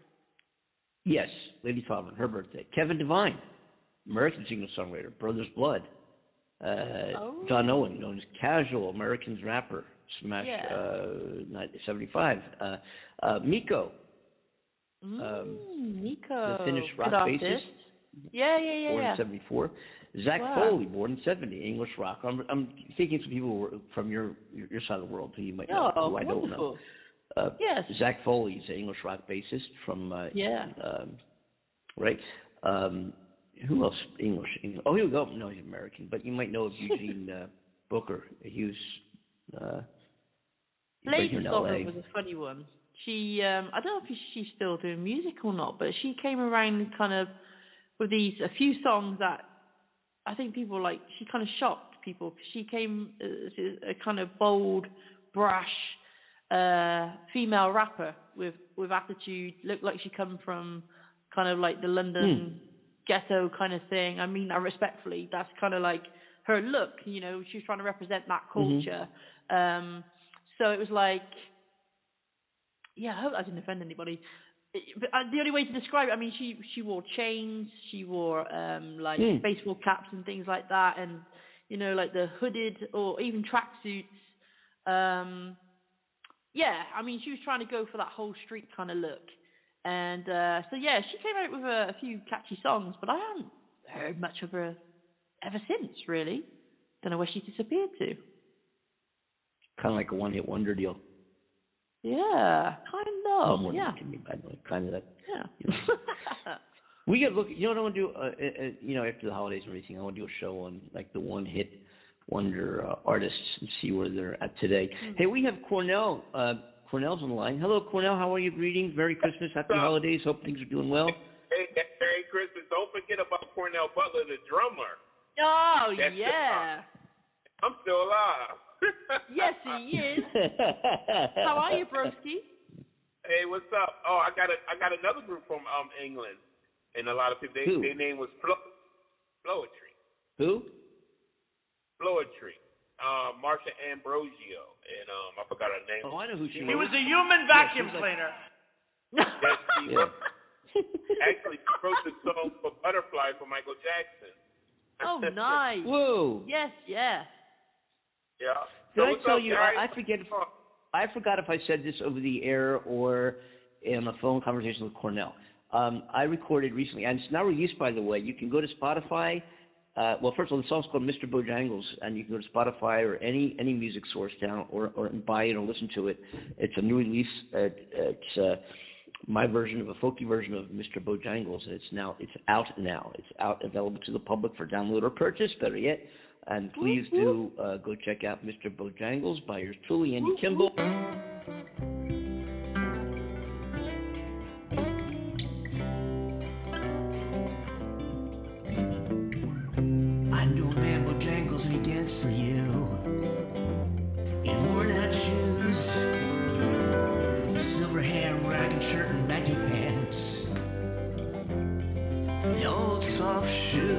Yes, Lady Sovereign, her birthday. Kevin Devine, American singer-songwriter. Brothers Blood. Uh, Oh. John Owen, known as Casual, Americans rapper. Smash Yeah. uh, 75. Uh, uh, Mikko, Mm, Um, Nico. the Finnish rock bassist. Yeah, yeah, yeah, born yeah. in 74. Zac Wow. Foley, born in 70, English rock. I'm, I'm thinking some people from your, your side of the world who you might know, Oh, who I don't know. Uh, Yes. Zac Foley is an English rock bassist from, uh, Yeah. um, right? Um, who else? English, English. Oh, here we go. No, he's American, but you might know of Eugene *laughs* uh, Booker. He was uh, he's right here Lady Sovereign was a funny one. She, um, I don't know if she's still doing music or not, but she came around kind of with these a few songs that I think people like. She kind of shocked people because she came as a kind of bold, brash uh, female rapper with with attitude. Looked like she come from kind of like the London ghetto kind of thing. I mean that respectfully. That's kind of like her look. You know, she was trying to represent that Mhm. culture. Um, so it was like, yeah, I hope I didn't offend anybody. It- But uh, the only way to describe it, I mean, she she wore chains, she wore um like Hmm. baseball caps and things like that, and you know, like the hooded or even tracksuits. Um, yeah, I mean, she was trying to go for that whole street kind of look, and uh so yeah, she came out with a, a few catchy songs, but I haven't heard much of her ever since, really. Don't know where she disappeared to. Kind of like a one-hit wonder deal. Yeah, kind Oh, of. more yeah, than can be bad, like kind of that. yeah. you know. *laughs* We got to look. You know what I want to do? Uh, uh, uh, you know, after the holidays and everything, I want to do a show on like the one hit wonder uh, artists and see where they're at today. Mm-hmm. Hey, we have Cornell. Uh, Cornell's on the line. Hello, Cornell. How are you? Greetings. Merry Christmas. Happy holidays. Hope things are doing well. Hey, Merry Christmas. Don't forget about Cornell Butler, the drummer. Oh That's the yeah. I'm still alive. *laughs* yes, he is. *laughs* How are you, broski? Hey, what's up? Oh, I got a I got another group from um England, and a lot of people they, Who? their name was Flo- Floetry. Who? Floetry. Uh, Marsha Ambrosius, and um I forgot her name. Oh, I know who she He is. was a human vacuum she's like- cleaner. Yes, she *laughs* Yeah. actually she wrote the song for Butterfly for Michael Jackson. oh, *laughs* nice. Whoa. Yes, yeah. Yeah. Did So I tell up, you? guys? I, I forget. If, I forgot if I said this over the air or in a phone conversation with Cornell. Um, I recorded recently, and it's now released, by the way. You can go to Spotify. Uh, well, first of all, the song's called "Mr. Bojangles," and you can go to Spotify or any any music source down or or buy it or listen to it. It's a new release. Uh, it's uh, my version of a folky version of Mr. Bojangles. and It's now it's out now. It's out available to the public for download or purchase. Better yet, and please do uh, go check out Mr. Bojangles by yours truly, Andy Kimball. I know a man Bojangles and he danced for you in worn out shoes, silver hair, ragged shirt, and baggy pants. The old soft shoe.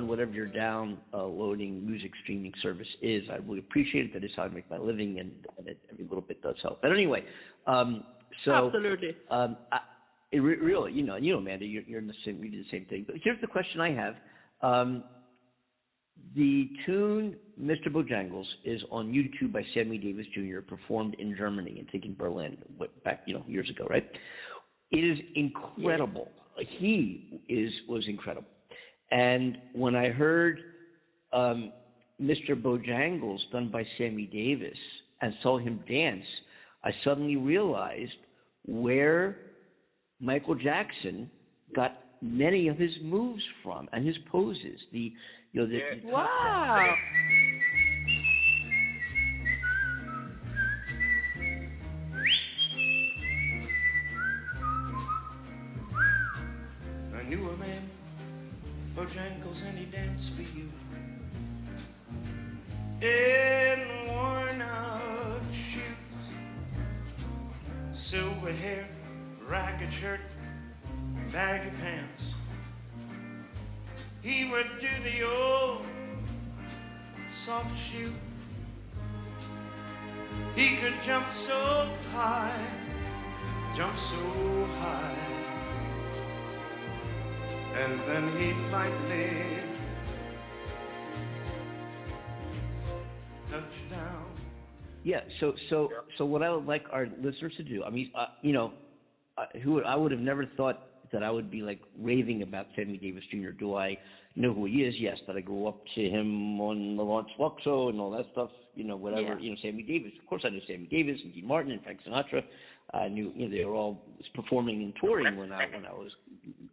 On whatever your downloading music streaming service is. I really appreciate it. That is how I make my living, and, and it, every little bit does help. But anyway, um, so Absolutely. um, I, it re- really, you know, you know, Amanda, you're, you're in the same. We do the same thing. But here's the question I have: um, the tune "Mr. Bojangles" is on YouTube by Sammy Davis Jr. performed in Germany, I think in Berlin, back you know years ago, right? It is incredible. He is was incredible, and when I heard um, Mr. Bojangles done by Sammy Davis and saw him dance, I suddenly realized where Michael Jackson got many of his moves from and his poses. The you know the, the Wow. Bojangles, and he danced for you. In worn out shoes, silver hair, ragged shirt, baggy pants. He would do the old soft shoe. He could jump so high, jump so high and then he lightly touched down. Yeah. So so so what I would like our listeners to do, I mean, uh, you know, uh, who I would have never thought that I would be like raving about Sammy Davis Jr. Do I know who he is? Yes. That I grew up to him on the Lawrence Luxo and all that stuff. You know, whatever. Yeah. You know, Sammy Davis. Of course, I knew Sammy Davis and Dean Martin and Frank Sinatra. I knew you know they were all performing and touring when I when I was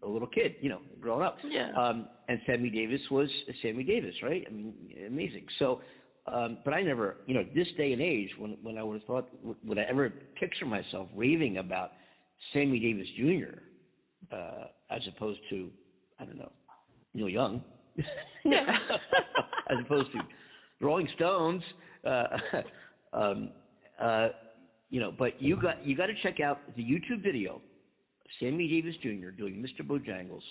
a little kid. You know, growing up. Yeah. Um, and Sammy Davis was Sammy Davis, right? I mean, amazing. So, um, but I never, you know, this day and age, when when I would have thought, would- I ever picture myself raving about Sammy Davis Jr. Uh, as opposed to, I don't know, Neil Young, Yeah. *laughs* as opposed to Rolling Stones. Uh, *laughs* um, uh, you know, but you got you got to check out the YouTube video, Sammy Davis Jr. doing Mr. Bojangles,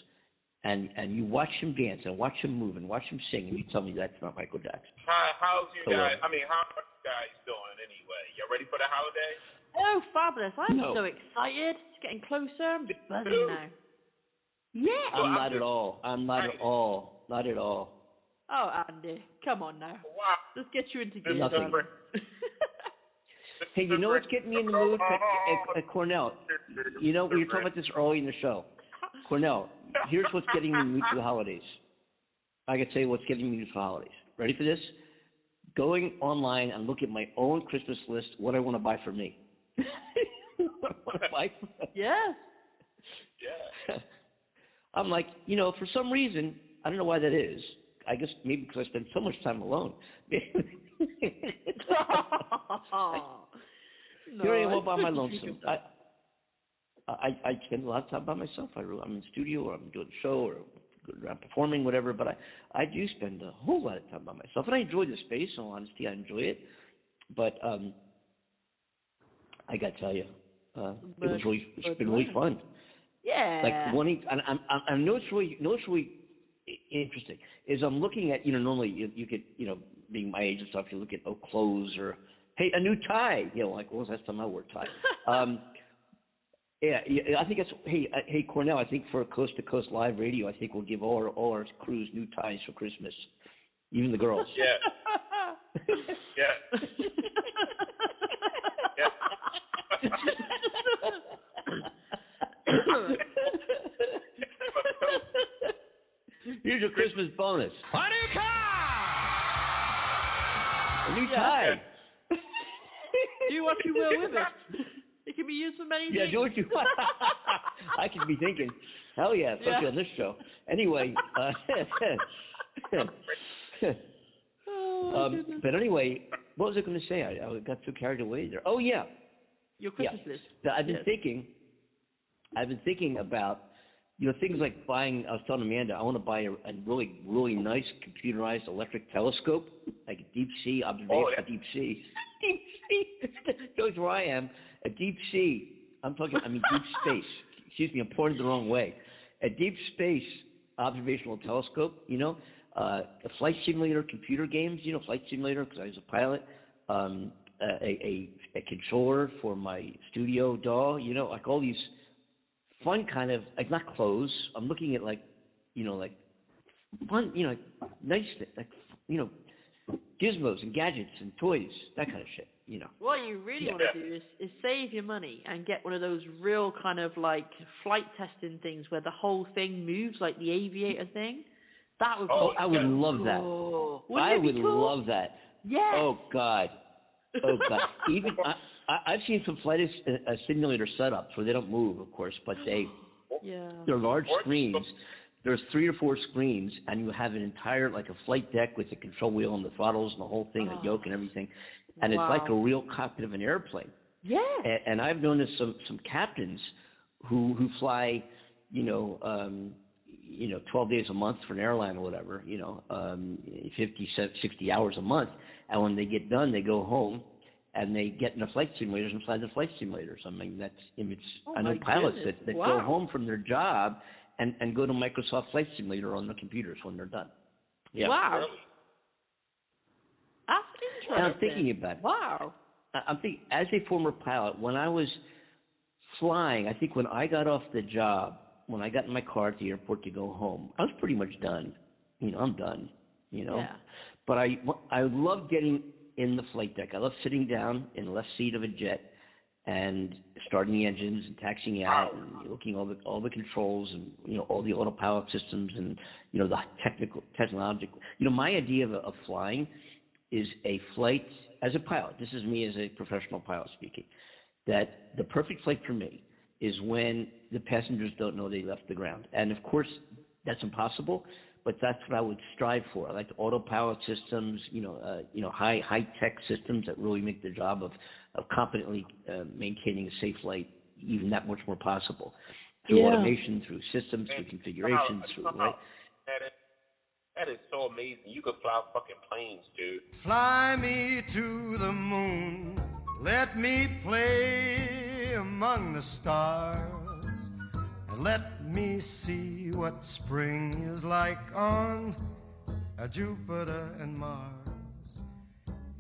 and and you watch him dance and watch him move and watch him sing, and you tell me that's not Michael Jackson. How, how's you Hello. guys? Uh, I mean, how are you guys doing anyway? You ready for the holiday? Oh, fabulous. I'm No. so excited. It's getting closer. I'm buzzing now. Yeah. Well, I'm I'm not at all. I'm not at all. Not at all. Oh, Andy. Come on now. Wow. Let's get you into This gear. Nothing. Darling. Hey, you know what's getting me in the mood? At, at, at Cornell, you know, we were talking about this early in the show. Cornell, here's what's getting me in the mood for the holidays. I could say what's getting me in the mood for the holidays. Ready for this? Going online and look at my own Christmas list, what I want to buy for me. *laughs* what I want to buy for Yeah. Yeah. *laughs* I'm like, you know, for some reason, I don't know why that is. I guess maybe because I spend so much time alone. *laughs* *laughs* no, Here I am all by my lonesome. I, I I spend a lot of time by myself. I, I'm in the studio or I'm doing a show or I'm performing, whatever. But I I do spend a whole lot of time by myself, and I enjoy the space. In all honesty, I enjoy it. But um, I got to tell you, uh, it But- was really it's been really fun. Yeah. like wanting and I'm I'm I know it's really know it's really interesting is I'm looking at you know normally you you could you know being my age and stuff you look at oh clothes or hey a new tie you know like when was the last time I wore a tie *laughs* um yeah, yeah I think it's hey uh, hey Cornell I think for Coast to Coast Live Radio I think we'll give all our all our crews new ties for Christmas even the girls Yeah. *laughs* Yeah. *laughs* Here's your Christmas bonus. A new car! A new Yeah. tie. *laughs* do what you will with it. It can be used for many Yeah, things. do what you *laughs* want. *laughs* I could be thinking, hell yeah, especially Yeah. on this show. Anyway, uh, Oh, um, but anyway, what was I going to say? I, I got too carried away there. Oh yeah, Your Christmas list. Th- I've been Yes. thinking, I've been thinking about, you know, things like buying. I was telling Amanda, I want to buy a, a really, really nice computerized electric telescope, like a deep sea observation. Oh, yeah. A deep sea, *laughs* deep sea. *laughs* Goes where I am. A deep sea. I'm talking. I mean deep *laughs* space. Excuse me. I'm pointing the wrong way. A deep space observational telescope. You know, uh, a flight simulator, computer games. You know, flight simulator because I was a pilot. Um, a, a a controller for my studio DAW. You know, like all these fun kind of like not clothes. I'm looking at like, you know, like fun, you know, like nice, like you know, gizmos and gadgets and toys, that kind of shit. You know. What you really Yeah. want to do is, is save your money and get one of those real kind of like flight testing things where the whole thing moves like the aviator thing. That would oh, be Oh, I would yeah. love that. cool. Wouldn't I be would cool? love that. Yes. Oh God. Oh God. Even I, I, I've seen some flight uh, simulator setups where they don't move, of course, but they Yeah. they're large screens. There's three or four screens, and you have an entire like a flight deck with the control wheel and the throttles and the whole thing, Oh. the yoke and everything, and it's like a real cockpit of an airplane. Yeah. And, and I've noticed some some captains who who fly, you know, um, you know, 12 days a month for an airline or whatever, you know, um, 50, 60 hours a month, and when they get done, they go home. And they get in the flight simulators and fly the flight simulators. I mean, that's I mean, Oh I know pilots goodness. that, that Wow. go home from their job and and go to Microsoft Flight Simulator on the computers when they're done. Yeah. Wow. Really? That's And I'm thinking about it. Wow. I- I'm thinking as a former pilot, when I was flying, I think when I got off the job, when I got in my car at the airport to go home, I was pretty much done. You know, I'm done. You know, Yeah. but I I love getting in the flight deck. I love sitting down in the left seat of a jet and starting the engines and taxiing out oh. and looking all the all the controls and you know all the autopilot systems and you know the technical technological. You know, my idea of, of flying is a flight as a pilot. This is me as a professional pilot speaking. That the perfect flight for me is when the passengers don't know they left the ground, and of course that's impossible. But that's what I would strive for. I like the autopilot systems, you know, uh, you know, high high tech systems that really make the job of of competently uh, maintaining a safe flight even that much more possible through Yeah. automation, through systems, through configurations, through right. That is, that is so amazing. You could fly fucking planes, dude. Fly me to the moon. Let me play among the stars. And let me see what spring is like on Jupiter and Mars.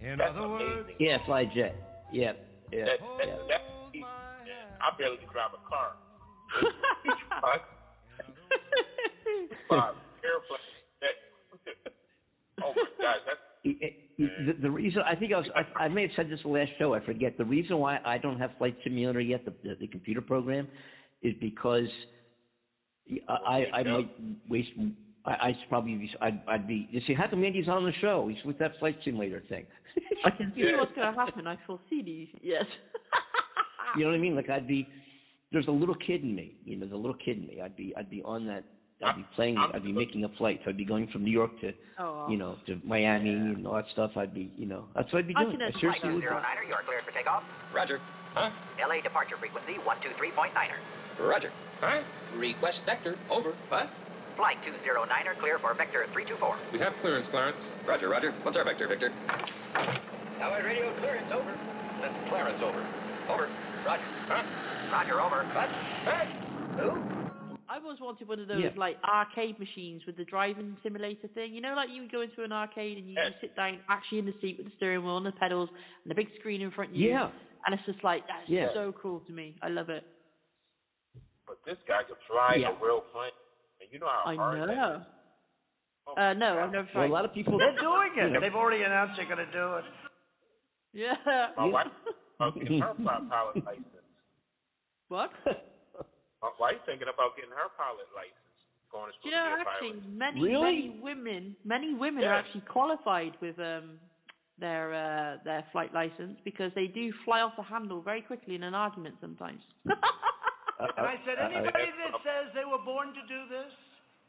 In That's other words, amazing. Yeah, fly jet. Yeah, yeah. That, that, that's easy. Yeah. I barely can drive a car. *laughs* Fly airplane. That, oh my God, that's Y- y- man. the, the reason I think I was I, I may have said this the last show. I forget the reason why I don't have Flight Simulator yet, the the, the computer program, is because I I, I might waste. I, I'd probably be. I'd, I'd be. You see, how come Andy's on the show? He's with that Flight Simulator thing. I can see what's going to happen. I foresee these. Yes. you know what I mean? Like I'd be. There's a little kid in me. You know, the little kid in me. I'd be. I'd be on that. I'd be playing. I'd be making a flight. I'd be going from New York to, oh. you know, to Miami and all that stuff. I'd be, you know, that's what I'd be I doing. can I seriously would. 209er, you are cleared for takeoff. Roger. Huh? LA departure frequency 123.9er. Roger. Huh? Request vector. Over. What? Flight 209er, clear for vector 324. We have clearance, Clarence. Roger, Roger. What's our vector, Victor? Tower radio clearance over. That's Clarence, over. Over. Roger. Huh? Roger, over. What? Hey! Who? I've always wanted one of those Yeah. like arcade machines with the driving simulator thing. You know, like you would go into an arcade and you, you sit down actually in the seat with the steering wheel and the pedals and the big screen in front of you. Yeah. And it's just like that's Yeah. so cool to me. I love it. But this guy could fly Yeah. a real plane. And you know how I hard that know. is. Oh, Uh, no, I've never Well, a lot of people. They're doing you it. know, They've already announced they're going to do it. Yeah. My Yeah. wife *laughs* about her pilot license. what? *laughs* My wife's thinking about getting her pilot license. Going to Do school you know to be a actually pilot. many Really? many women many women are actually qualified with um their uh their flight license because they do fly off the handle very quickly in an argument sometimes. *laughs* Uh, And I said, uh, uh, anybody that says they were born to do this,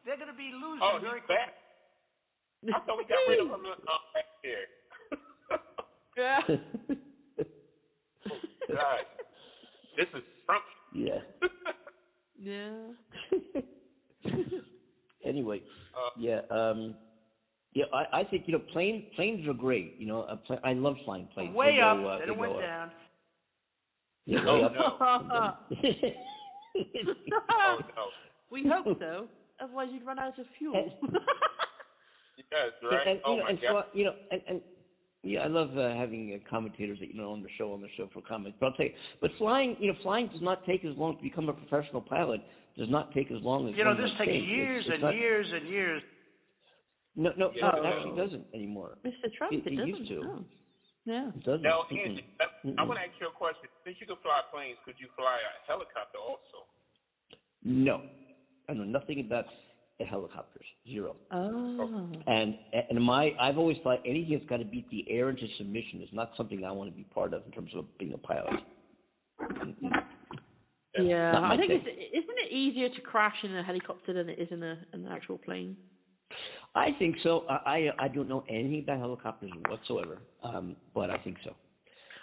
they're going to be losing Oh, very he's quickly. back. I thought we got rid of him uh, *laughs* back here. yeah. *laughs* God. This is Trump. yeah. Yeah. *laughs* anyway, Uh, yeah, um, yeah, I, I think you know planes planes are great. You know, a pla- I love flying planes. Way They up, go, uh, then they it went up. down. Yeah, Oh, no. *laughs* *laughs* Oh, no. we hope so. Otherwise you'd run out of fuel. Yes, right? and, oh, you know, my and God. fly, you know, and, and yeah, I love uh, having uh, commentators that you know on the show on the show for comments. But I'll tell you, but flying, you know, flying does not take as long to become a professional pilot. Does not take as long as You know, this takes think. Years it's and not- years and years. No, no, Yeah. no, it actually doesn't anymore. Mr. Trump, It- it, it doesn't. used to. no. Yeah. It doesn't. Now. Andy, I, I want to ask you a question. Since you can fly planes, could you fly a helicopter also? No, I know nothing about the helicopters. Zero. Oh. And and my I've always thought anything that's got to beat the air into submission is not something I want to be part of in terms of being a pilot. Yeah, I think thing. it's isn't it easier to crash in a helicopter than it is in a an actual plane? I think so. I I I don't know anything about helicopters whatsoever, um, but I think so.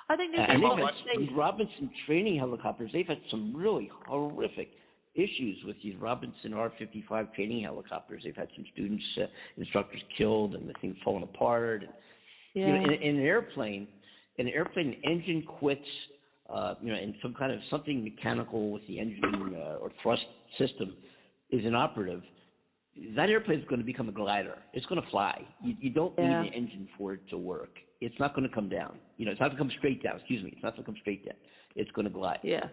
I think there's And a they've had Robinson training helicopters. They've had some really horrific issues with these Robinson R55 training helicopters. They've had some students, uh, instructors killed, and the thing falling apart. And, Yeah. You know, in, in an airplane, in an airplane, an engine quits. Uh, you know, and some kind of something mechanical with the engine uh, or thrust system is inoperative. That airplane is going to become a glider. It's going to fly. You, you don't Yeah. need the engine for it to work. It's not going to come down. You know, it's not going to come straight down. Excuse me. It's not going to come straight down. It's going to glide. yeah.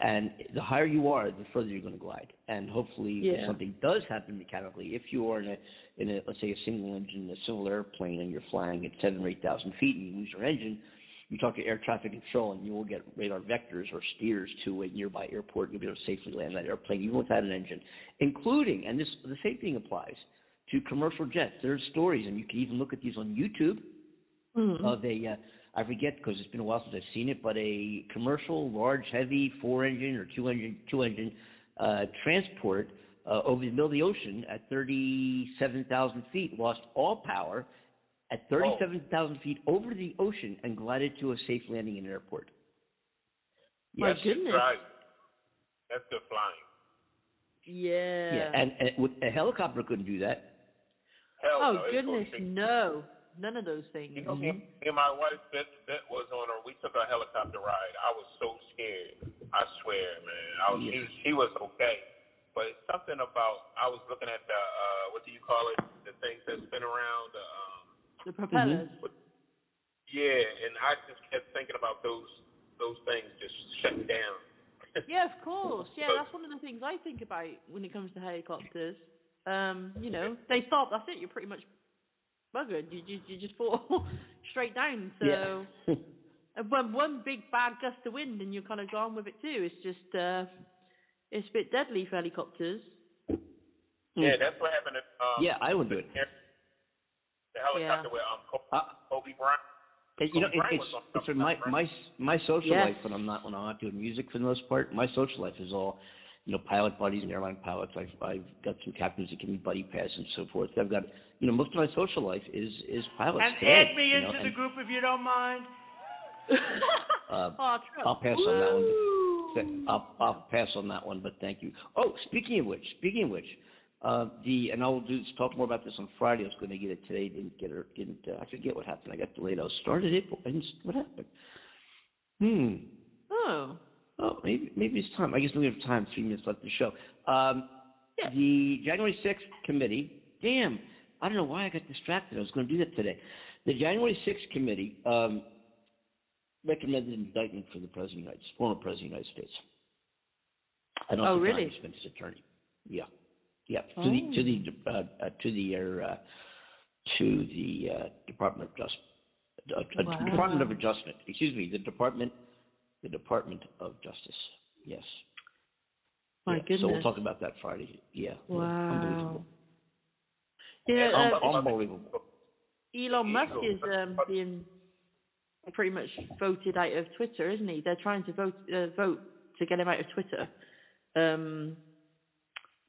And the higher you are, the further you're going to glide. And hopefully, if something does happen mechanically, if you are in a, in a, let's say, a single engine, a single airplane, and you're flying at seven or eight thousand feet, and you lose your engine, you talk to air traffic control, and you will get radar vectors or steers to a nearby airport. and You'll be able to safely land that airplane, even without an engine, including, and this the same thing applies to commercial jets. There's stories, and you can even look at these on YouTube Mhm. of a uh, I forget because it's been a while since I've seen it, but a commercial large heavy four engine or two engine two engine uh, transport uh, over the middle of the ocean at thirty seven thousand feet lost all power at thirty seven thousand feet over the ocean and glided to a safe landing in an airport. My That's just goodness. right. That's good flying. Yeah. Yeah, and, and a helicopter couldn't do that. Hell oh no, goodness, no, none of those things. You know, me, me and my wife bet, bet was on her. We took a helicopter ride. I was so scared. I swear, man. I was. Yeah. was- she was okay, but it's something about. I was looking at the uh, what do you call it? The things that spin around. The, um, The propellers. yeah, and I just kept thinking about those those things just shutting down. *laughs* Yeah, of course. Yeah, that's one of the things I think about when it comes to helicopters. Um, you know, they stop. That's it. You're pretty much buggered. You you, you just fall *laughs* straight down. So Yeah. *laughs* and when one big bad gust of wind and you're kind of gone with it too. It's just uh, it's a bit deadly for helicopters. Yeah, that's what happened. To, um, yeah, I would do it. The helicopter with um, Kobe, Uh, Kobe Bryant. It, you know, it, Bryant it's was it's my my my social Yes. life when I'm not when I'm not doing music for the most part. My social life is all, you know, pilot buddies and airline pilots. I've I've got some captains that give me buddy pass and so forth. I've got you know most of my social life is is pilots. And today, add me you know, into the group if you don't mind. *laughs* Uh, oh, I'll pass on that one. I'll I'll pass on that one, but thank you. Oh, speaking of which, speaking of which, uh, the and I'll do talk more about this on Friday. I was going to get it today, didn't get it. Didn't uh, I forget what happened? I got delayed. I started it, but what happened? Hmm. Oh. Oh, maybe maybe it's time. I guess we have time. Three minutes left of the show. Um, Yeah. The January sixth committee. Damn, I don't know why I got distracted. I was going to do that today. The January sixth committee um, recommended an indictment for the president of the United former president of the United States. I don't Oh, think really? His attorney. Yeah, yeah. To the to the Oh. uh, uh, to the uh, to the uh, Department of Justice. Uh, uh, Wow. Department of Adjustment. Excuse me, the Department the Department of Justice. Yes. My Yeah, goodness. So we'll talk about that Friday. Yeah. Wow. Unbelievable. Yeah, uh, unbelievable. Elon Musk is um, being pretty much voted out of Twitter, isn't he? They're trying to vote uh, vote to get him out of Twitter. Um,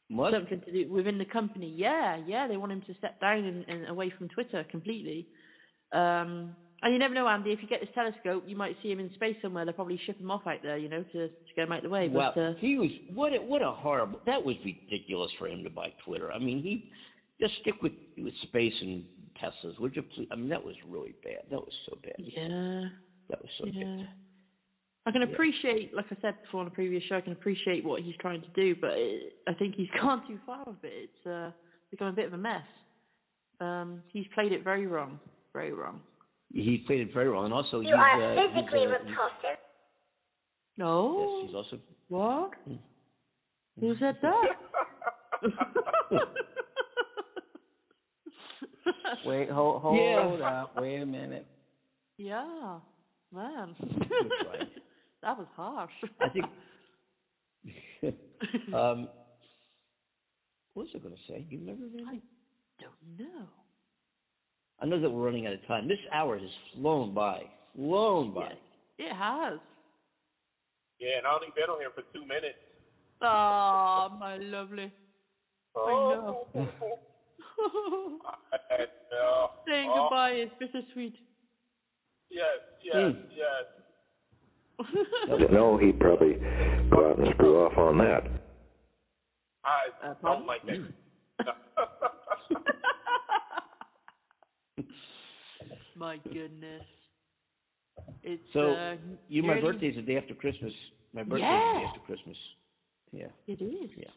What? something to do within the company. Yeah, yeah, they want him to step down and, and away from Twitter completely. Um, and you never know, Andy. If you get this telescope, you might see him in space somewhere. They'll probably ship him off out there, you know, to, to get him out of the way. Wow. But uh, he was what a, what a horrible. That was ridiculous for him to buy Twitter. I mean, he just stick with with space and Teslas. Would you please? I mean, that was really bad. That was so bad. yeah, That was so yeah. bad. I can Yeah. appreciate, like I said before on a previous show, I can appreciate what he's trying to do, but it, I think he's *laughs* gone too far with it. It's uh, become a bit of a mess. Um, he's played it very wrong, very wrong. He played it very well, and also You he's, are uh, physically he's, uh, repulsive. No, Yes, he's also. what? Mm. Who said that? *laughs* Wait, hold, hold Yeah. up. Wait a minute. yeah, man, right. *laughs* that was harsh. I think. *laughs* um, what was I going to say? You remember, Randy? don't know. I know that we're running out of time. This hour has flown by. Flown by. It has. Yeah, and I only been on here for two minutes. Oh, my lovely. Oh, know. *laughs* *laughs* I, no. Saying oh, goodbye is bittersweet. Yes, yes, Mm. yes. *laughs* No, he'd probably go out and screw off on that. I Uh, don't like that. My goodness. It's So, uh, You, my nearly- birthday's the day after Christmas. My birthday's Yeah. the day after Christmas. Yeah. It is. Yeah.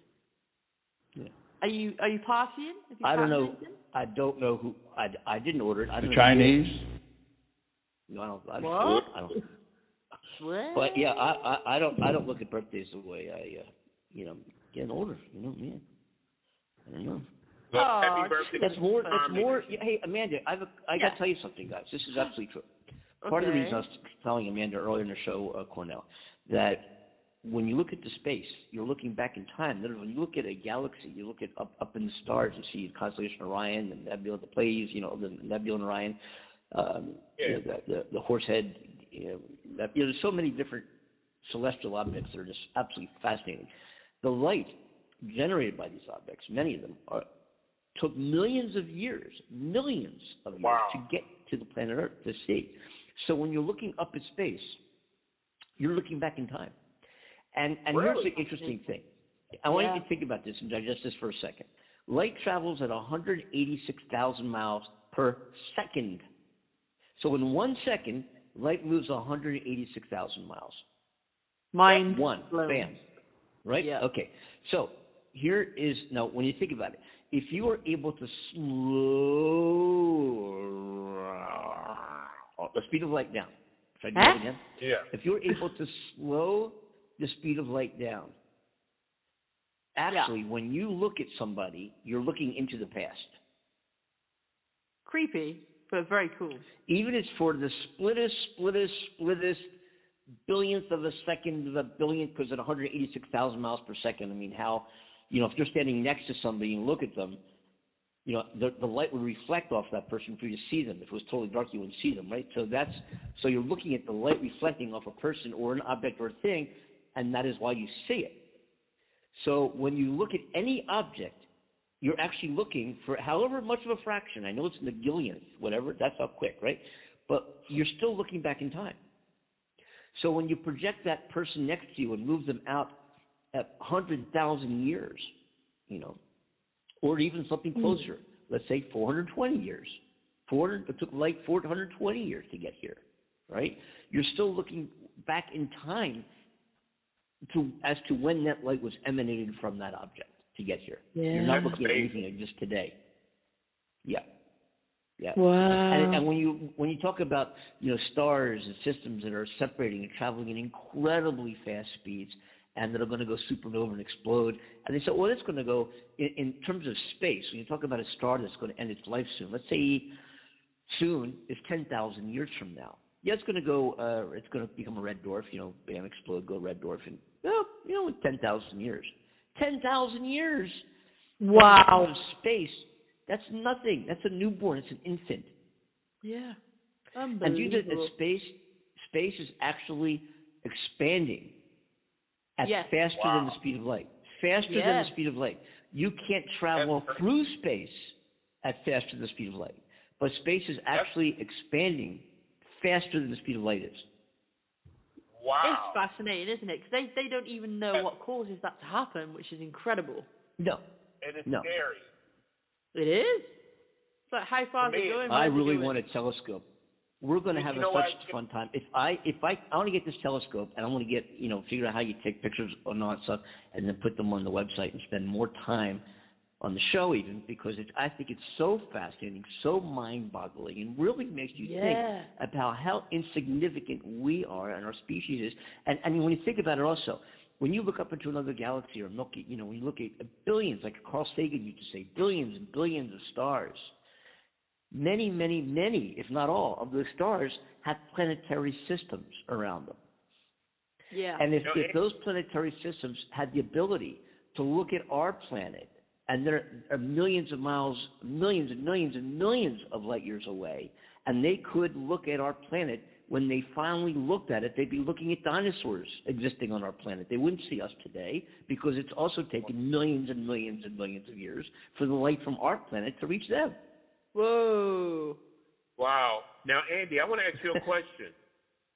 Yeah. Are you are you partying? You I don't know. anything? I don't know who. I, I didn't order it. I don't The know Chinese? No, I don't. I don't, What? I don't. What? But yeah, I, I I don't I don't look at birthdays the way I uh you know getting older. You know, man. I don't know. Well, Aw, happy birthday. That's more. That's more. Hey, Amanda, I've a, I got to tell you something, guys. This is absolutely true. Part of the reason I was telling Amanda earlier in the show, uh, Cornell, that when you look at the space, you're looking back in time. Literally, when you look at a galaxy, you look at up up in the stars, you see the constellation Orion, the nebula, the Pleiades, you know, the nebula in Orion, um, you know, the, the the Horsehead. You know, that, you know, there's so many different celestial objects that are just absolutely fascinating. The light generated by these objects, many of them, are, took millions of years, millions of years Wow. to get to the planet Earth to see. So when you're looking up at space, you're looking back in time. And and Really? here's the interesting thing. I want Yeah. you to think about this and digest this for a second. Light travels at 186,000 miles per second. So in one second, light moves 186,000 miles. Mind One, blown. bam. Right? Yeah. Okay. So here is now when you think about it, if you are able to slow the speed of light down, should I do Huh? that again? Yeah. If you're able to slow the speed of light down, actually, when you look at somebody, you're looking into the past. Creepy. but very cool. Even it's for the splittest, splittest, splittest billionth of a second of a billionth because at 186,000 miles per second. I mean, how, you know, if you're standing next to somebody and look at them, you know, the the light would reflect off that person for you to see them. If it was totally dark, you wouldn't see them, right? So that's so you're looking at the light reflecting off a person or an object or a thing, and that is why you see it. So when you look at any object, you're actually looking for however much of a fraction. I know it's in the gillionth, whatever. That's how quick, right? But you're still looking back in time. So when you project that person next to you and move them out at 100,000 years, you know, or even something mm. closer, let's say 420 years. 400, it took light 420 years to get here, right? You're still looking back in time to as to when that light was emanated from that object to get here. You're not looking at anything like just today. Yeah. Yeah. Wow. And, and when you when you talk about you know stars and systems that are separating and traveling at incredibly fast speeds and that are going to go supernova and explode, and they say, well, it's going to go in, in terms of space. When you talk about a star that's going to end its life soon, let's say soon is ten thousand years from now. Yeah, it's going to go. Uh, it's going to become a red dwarf. You know, bam, explode, go red dwarf, and well, you know, in ten thousand years. Ten thousand years. Wow. Of space. That's nothing. That's a newborn. It's an infant. Yeah. And you did that space space is actually expanding at Yes. faster than the speed of light. Faster than the speed of light. You can't travel through space at faster than the speed of light. But space is actually expanding faster than the speed of light is. Wow. It's fascinating, isn't it? Because they, they don't even know what causes that to happen, which is incredible. No. And it's No. scary. It is. It's like how far is it going? I really want a telescope. We're going to have a, such fun time. If I if I I want to get this telescope and I want to get you know figure out how you take pictures and all that stuff and then put them on the website and spend more time on the show even because it's I think it's so fascinating, so mind-boggling, and really makes you Yeah. think about how insignificant we are and our species is. And and when you think about it also, when you look up into another galaxy or Milky, you know, when you look at billions, like Carl Sagan used to say, billions and billions of stars many, many, many, if not all, of the stars have planetary systems around them. Yeah. And if, No, if those planetary systems had the ability to look at our planet, and there are millions of miles, millions and millions and millions of light years away, and they could look at our planet, when they finally looked at it, they'd be looking at dinosaurs existing on our planet. They wouldn't see us today because it's also taken millions and millions and millions of years for the light from our planet to reach them. Whoa. Wow. Now, Andy, I want to ask you a *laughs* question.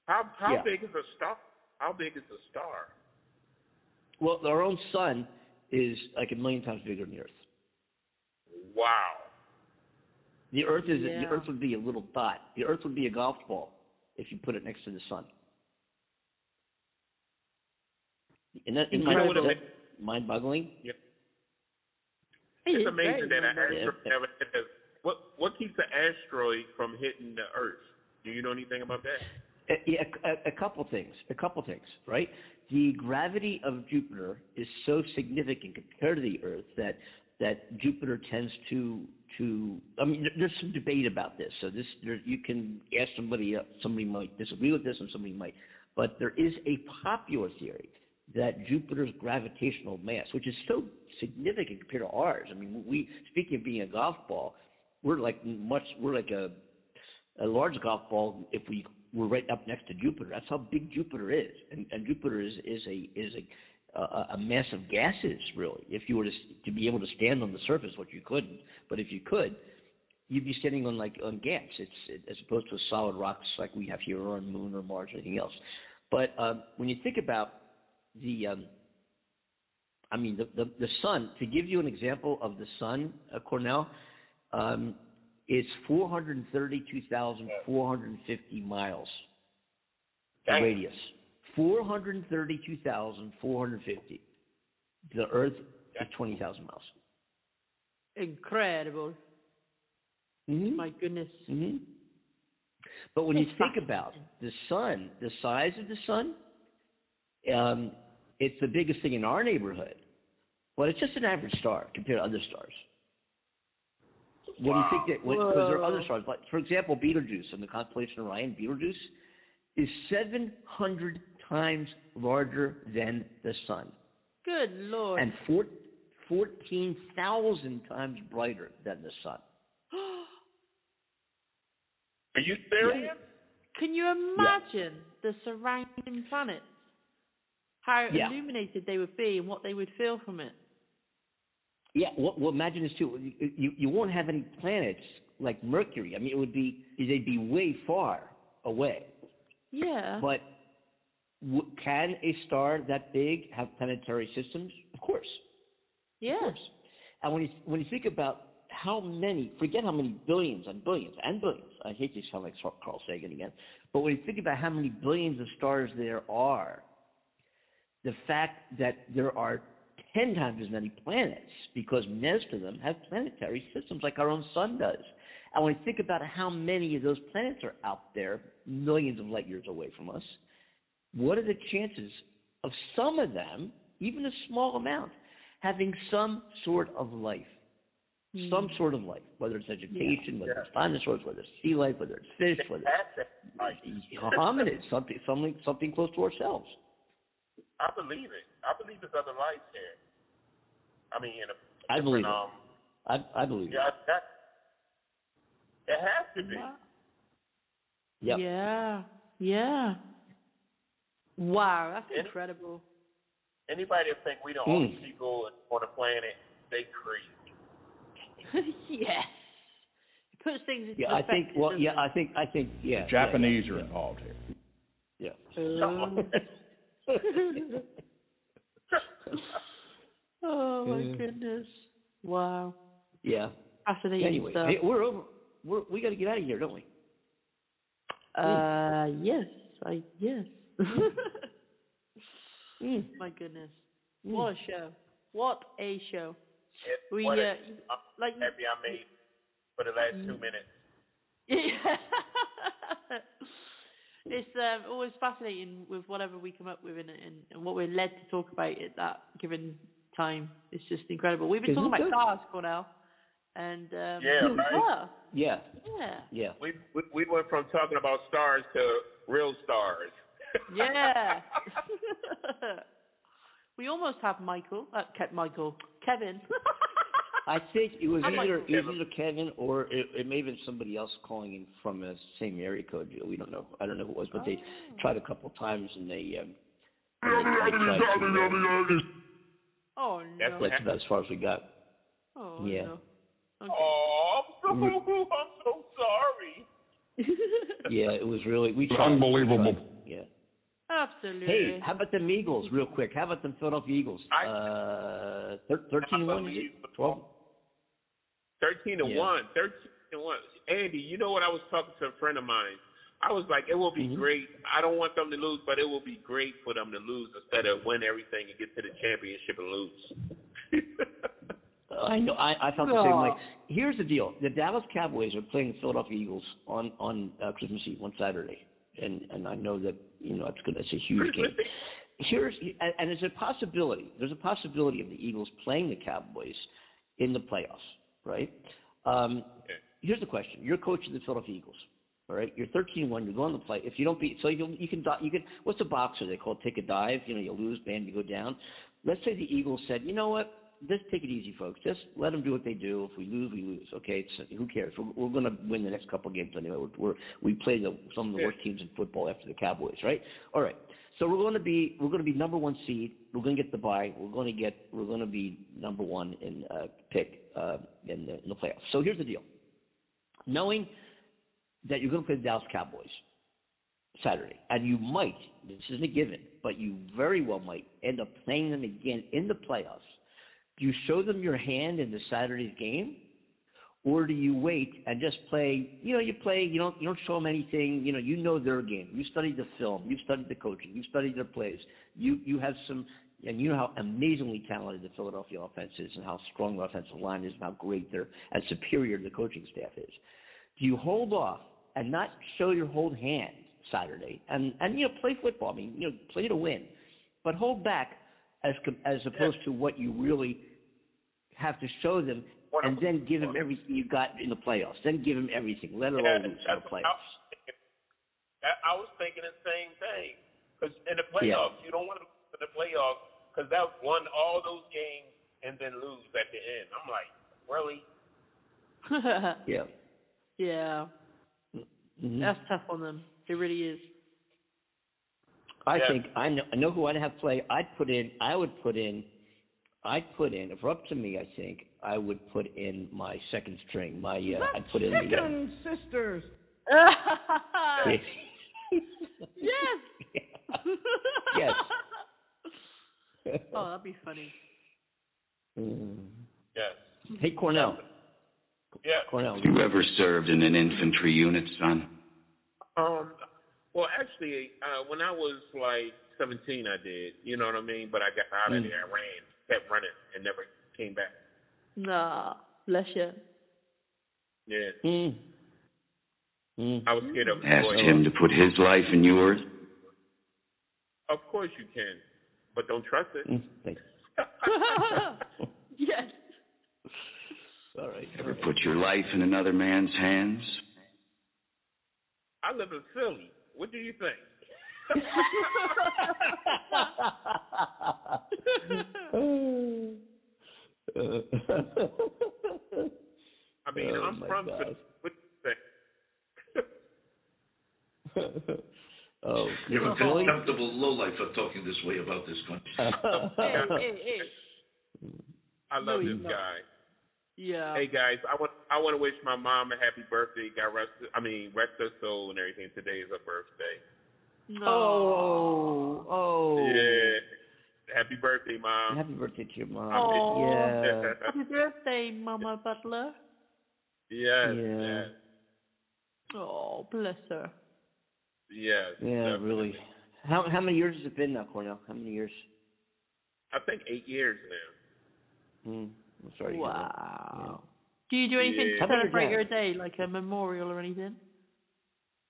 How how Yeah. big is a star? How big is a star? Well, our own sun is like a million times bigger than the Earth. Wow. The Earth is Yeah. the Earth would be a little dot. The Earth would be a golf ball if you put it next to the sun. And that, isn't that, that mind-boggling? It It's is amazing that an mind-boggling. asteroid never hit the. What what keeps an asteroid from hitting the Earth? Do you know anything about that? Yeah, a, a, couple things. A couple things, right? The gravity of Jupiter is so significant compared to the Earth that that Jupiter tends to to. I mean, there's some debate about this. So this, there, you can ask somebody. Somebody might disagree with this, and somebody might. But there is a popular theory that Jupiter's gravitational mass, which is so significant compared to ours. I mean, we speaking of being a golf ball, we're like much. We're like a a large golf ball if we were right up next to Jupiter. That's how big Jupiter is, and, and Jupiter is is a is a, a a mass of gases really. If you were to to be able to stand on the surface, which you couldn't, but if you could, you'd be standing on like on gas. It's it, as opposed to solid rocks like we have here on Moon or Mars or anything else. But um, when you think about the um, I mean, the, the the sun. To give you an example of the sun, uh, Cornell, um, it's 432,450 miles the Dang. radius. 432,450. The Earth is 20,000 miles. Incredible. Mm-hmm. My goodness. hmm But when you think about the sun, the size of the sun, um, it's the biggest thing in our neighborhood. But it's just an average star compared to other stars. When Wow. you think that, because there are other stars, like for example, Betelgeuse in the constellation Orion, Betelgeuse is 700 times larger than the sun Good lord. and four, 14,000 times brighter than the sun. Are you serious? Can you imagine the surrounding planets? How Yeah. illuminated they would be and what they would feel from it. Yeah, well, well imagine this too. You, you won't have any planets like Mercury. I mean, it would be they'd be way far away. Yeah. But w- can a star that big have planetary systems? Of course. yeah. Of course. And when you when you think about how many, forget how many billions and billions and billions. I hate to sound like Carl Sagan again, but when you think about how many billions of stars there are, the fact that there are ten times as many planets because most of them have planetary systems like our own sun does. And when you think about how many of those planets are out there, millions of light years away from us, what are the chances of some of them, even a small amount, having some sort of life? Hmm. Some sort of life, whether it's education, whether it's dinosaurs, whether it's sea life, whether it's fish, whether That's it. Like, it's hominids, something, something, something close to ourselves. I believe it. I believe there's other lives here. I mean, in a I believe it. um, I, I believe yeah, that it has to be. Wow. it. Yep. Yeah. Yeah. Wow, that's Any- incredible. Anybody that think we the Mm. only people on the planet, they crazy. *laughs* yes. It puts things into Yeah, I think. perspective, Well, yeah. I think. I think. Yeah. Japanese yeah, are yeah, involved here. Yeah. Um, *laughs* oh my Yeah. goodness! Wow, yeah. fascinating Anyway, stuff. hey, we're over. We're, we got to get out of here, don't we? Uh, yes, I yes. *laughs* Mm. *laughs* my goodness, Mm. what a show! What a show! It, We what uh, a, I'm like happy I made for the last Mm. two minutes. It's um, always fascinating with whatever we come up with and, and, and what we're led to talk about at that given time. It's just incredible. We've been Isn't talking about it? stars, Cornell, and um, Yeah, right. Yeah. yeah, Yeah. We, we we went from talking about stars to real stars. yeah. *laughs* we almost have Michael, uh, Ke- Michael, Kevin. *laughs* I think it was either it was either Kevin or it, it may have been somebody else calling in from the same area code. We don't know. I don't know who it was, but they tried a couple times and they. Um, uh, oh no! That's like about as far as we got. Oh yeah. No. Okay. Oh, *laughs* I'm so, I'm so sorry. *laughs* yeah, it was really we tried, unbelievable. We yeah. Absolutely. Hey, how about the Eagles, real quick? How about the Philadelphia Eagles? I, uh, 13-12. Thirteen to Yeah. one. Thirteen to one. Andy, you know what? I was talking to a friend of mine. I was like, it will be Mhm. great. I don't want them to lose, but it will be great for them to lose instead of win everything and get to the championship and lose. I know. I, I felt the same way. Here's the deal: the Dallas Cowboys are playing the Philadelphia Eagles on on uh, Christmas Eve, on Saturday, and and I know that you know it's gonna it's a huge game. Here's and, and there's a possibility. There's a possibility of the Eagles playing the Cowboys in the playoffs, right? Um. Here's the question: You're coaching the Philadelphia Eagles. All right, you're 13-1. You're going to play. If you don't beat, so you you can you can. What's a boxer they call it? Take a dive. You know, you lose, bam, you go down. Let's say the Eagles said, you know what? Just take it easy, folks. Just let them do what they do. If we lose, we lose. Okay, it's, who cares? We're, we're going to win the next couple of games anyway. We're, we're we play the, some of the Yeah. worst teams in football after the Cowboys, right? All right. So we're going to be we're going to be number one seed. We're going to get the bye. We're going to get we're going to be number one in uh, pick uh, in the in the playoffs. So here's the deal. Knowing that you're going to play the Dallas Cowboys Saturday, and you might, this isn't a given, but you very well might end up playing them again in the playoffs. Do you show them your hand in the Saturday's game, or do you wait and just play? You know, you play. You don't. You don't show them anything. You know, you know their game. You studied the film. You studied the coaching. You studied their plays. You you have some. And you know how amazingly talented the Philadelphia offense is, and how strong the offensive line is, and how great their and superior the coaching staff is. Do you hold off and not show your whole hand Saturday, and and you know play football? I mean, you know, play to win, but hold back as as opposed to what you really have to show them and then give him everything you got in the playoffs. Then give him everything. Let it all loose in the playoffs. I, I was thinking the same thing. Because in the playoffs, you don't want to lose the playoffs because that won all those games and then lose at the end. I'm like, really? *laughs* Yeah. yeah. Mhm. That's tough on them. It really is. I Yeah. think I know, I know who I'd have play. I'd put in. I would put in. I'd put in. If it were up to me, I think I would put in my second string. My uh, I'd put in the. Uh, Chicken sisters. *laughs* *laughs* yes. yes. Oh, *laughs* that'd be funny. Mm. Yes. Hey Cornell. Yeah. Cornell. You ever served in an infantry unit, son? Um. Well, actually, uh, when I was like 17, I did. You know what I mean? But I got out of Mm. there. I ran, kept running, and never came back. Nah, bless you. Yeah. Mm. Mm. I was scared of Asked boy. him to put his life in yours? Of course you can, but don't trust it. Mm. Thanks. *laughs* yes. All right. Ever put your life in another man's hands? I live in Philly. What do you think? *laughs* I mean, Oh, I'm my from God. Philly. What do you think? *laughs* oh, You have a Philly? contemptible lowlife for talking this way about this country. *laughs* hey, hey, hey. I love No, this you're not. guy. Yeah. Hey guys, I want I want to wish my mom a happy birthday. God rest, I mean rest her soul and everything. Today is her birthday. No. Oh, oh. Yeah. Happy birthday, mom. Happy birthday to your mom. Oh. Yeah. Happy birthday, Mama Butler. yes, Yeah. yes, Oh, bless her. Yes. Yeah, definitely. really. How how many years has it been now, Cornell? How many years? I think eight years now. Hmm. I'm sorry. to hear that. Wow. Do you do anything Yeah. to How about celebrate dad? your day, like a memorial or anything?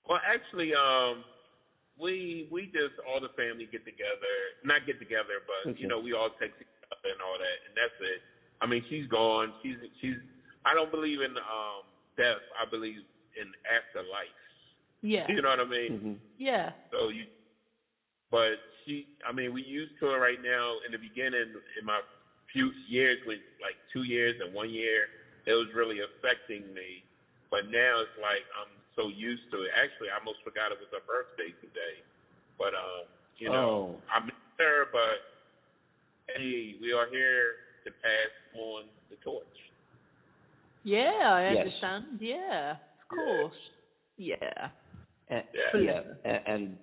Well, actually, um, we we just all the family get together, not get together, but Okay. you know we all text each other and all that, and that's it. I mean, she's gone. She's she's. I don't believe in um death. I believe in afterlife. Yeah. You know what I mean? Mhm. Yeah. So you, but she, I mean, we used to her right now. In the beginning, in my few years, with like two years and one year, it was really affecting me. But now it's like I'm so used to it. Actually, I almost forgot it was her birthday today. But um, you know, Oh. I miss her. But hey, we are here to pass on the torch. Yeah, I Yes. understand. Yeah, of course. Yeah. And, Yeah. yeah, a- and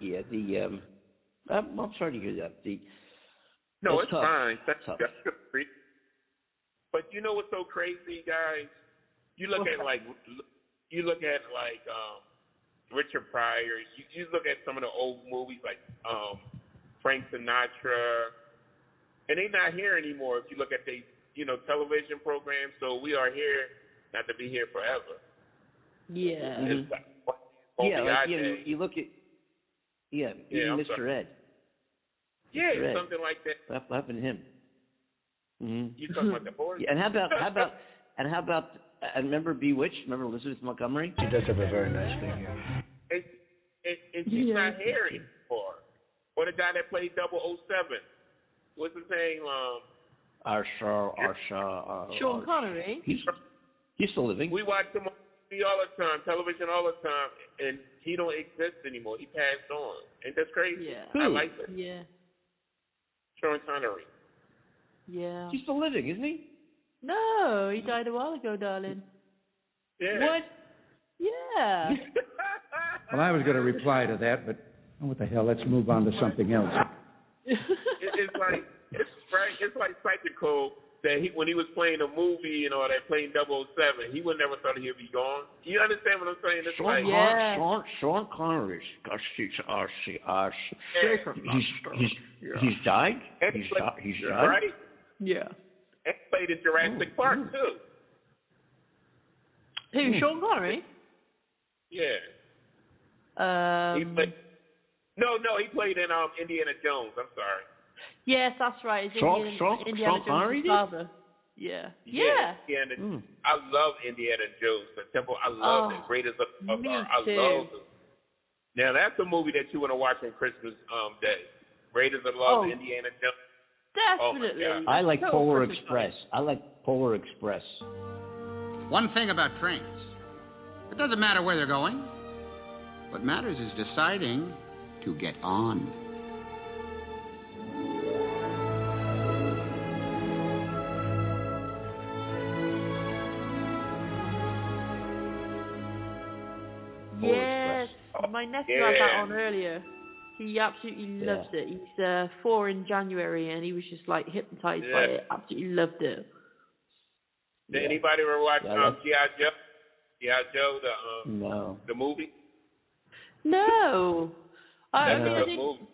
yeah, the um, I'm, I'm sorry to hear that. The No, It's it's, tough. fine. Thank Tough. you. But you know what's so crazy, guys? You look at like you look at like um Richard Pryor. You, you look at some of the old movies like um Frank Sinatra, and they're not here anymore. If you look at the you know television programs, so we are here not to be here forever. Yeah. It's like, won't yeah, like our you, you look at yeah, Yeah, Mr. sorry. Ed. yeah, Mr. Ed. something like that. What what happened to him? hmm You talking about the boys? Yeah, and how about how about *laughs* and how about and remember Bewitched? Remember Elizabeth Montgomery? She does have a very nice figure. and, and, and she's Yeah. not here anymore. Or the guy that played 007. What's his name? Um, Arsha, Arsha. Uh, Sean uh, Connery. He's he's still living. we watch him on TV all the time, television all the time, and he don't exist anymore. He passed on. Ain't that crazy? Yeah. I Who? like that. Yeah. Sean Connery. Yeah. He's still living, isn't he? No, he died a while ago, darling. Yeah. What? Yeah. *laughs* Well, I was going to reply to that, but oh, what the hell? Let's move on to something else. It, it's like it's right. It's like psychical that he when he was playing a movie and all that, playing 007, he would never thought he'd be gone. You understand what I'm saying? It's Sean, like Con- Yeah. Sean, Sean Connery. Gosh, he's, uh, see, uh, Yeah. he's, he's, he's died? And He's, he played- di- he's died? right? yeah. And played in Jurassic Oh, Park oh. too. Who, Sean Connery? Yeah. he Um, played. No, no, he played in um Indiana Jones. I'm sorry. Yes, that's right. It's Sean- Indiana, Sean- Indiana Sean Jones' father. Yeah. Yeah. Indiana, Mm. I love Indiana Jones. The Temple. I love Oh, it. Raiders of, of me I too. love it. Now that's a movie that you want to watch on Christmas um day. Raiders of Love, Oh. Indiana Jones. Definitely. God. I like Total Polar Christmas Express. I like Polar Express. One thing about trains it doesn't matter where they're going. What matters is deciding to get on. My nephew had that on earlier. He absolutely Yeah. loves it. He's uh, four in January, and he was just like hypnotized by it. Absolutely loved it. Did anybody ever watch Yeah, um, G.I. Joe? G.I. Joe, the um, No. the movie. No, I, I mean, a I good didn't, movie.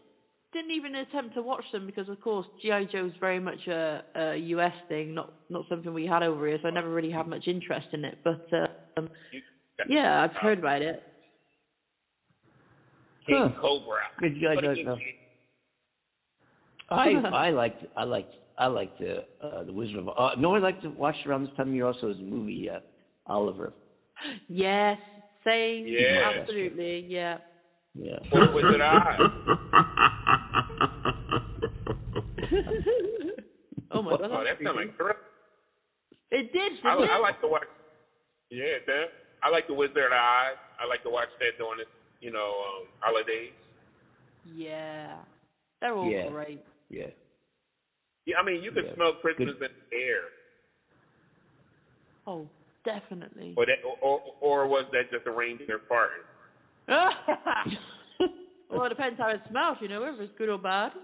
didn't even attempt to watch them because, of course, GI Joe's very much a, a US thing, not not something we had over here. So I never really had much interest in it. But uh, um, yeah, I've heard about it. King Huh. Cobra. Good G.I. What a Joe, I *laughs* I liked I liked I liked the uh, the Wizard of uh, no I like to watch around this time of year also is the movie uh, Oliver. Yes, same. Yeah. Absolutely, yeah. Yeah. Or was it I? oh my god. Oh, that sounds like thriller. It did. I, didn't I like to watch. Yeah, that. I like the Wizard of Oz. I like to watch that during the, you know, um, holidays. Yeah. They're all Yeah. great. Yeah. Yeah, I mean, you can Yeah. smell Christmas in the air. Oh, definitely. Or that, or, or was that just a reindeer farting? *laughs* well, it depends how it smells, you know, if it's good or bad. *laughs*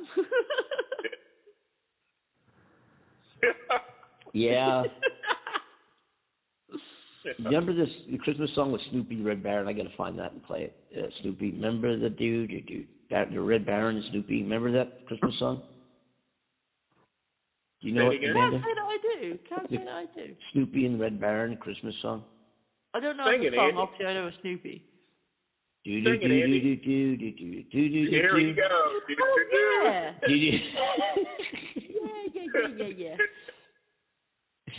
Yeah. *laughs* Remember this Christmas song with Snoopy the Red Baron? I gotta find that and play it. Uh, Snoopy, remember the dude, dude, dude, the Red Baron and Snoopy. Remember that Christmas song? Do you know it, it. Can't say that I do. Can't say that I do. Snoopy and Red Baron Christmas song. I don't know Sing the it, song. Andy. Obviously, I know it's Snoopy. Do do Sing do do do do do do do do Here do. you go. Oh, yeah. Do do. yeah, yeah, yeah, yeah, yeah.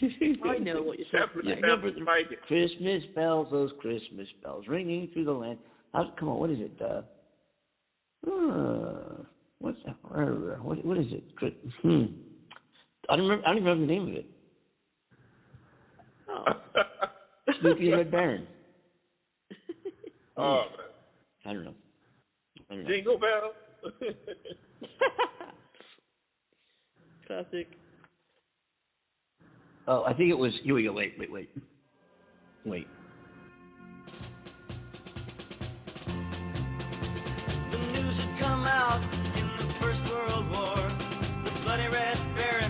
*laughs* I know what you're That's talking what about. that was like. Christmas bells, those Christmas bells ringing through the land. How, come on, what is it? Uh, uh, what's that? uh, What, what is it? Hmm. I don't remember. I don't even remember the name of it. Oh. *laughs* Snoopy the Red Baron. *laughs* Oh, I don't know. I don't know. jingle bell. Classic. Oh, I think it was. Here we go. Wait, wait, wait, wait. The news had come out in the First World War. The bloody Red Baron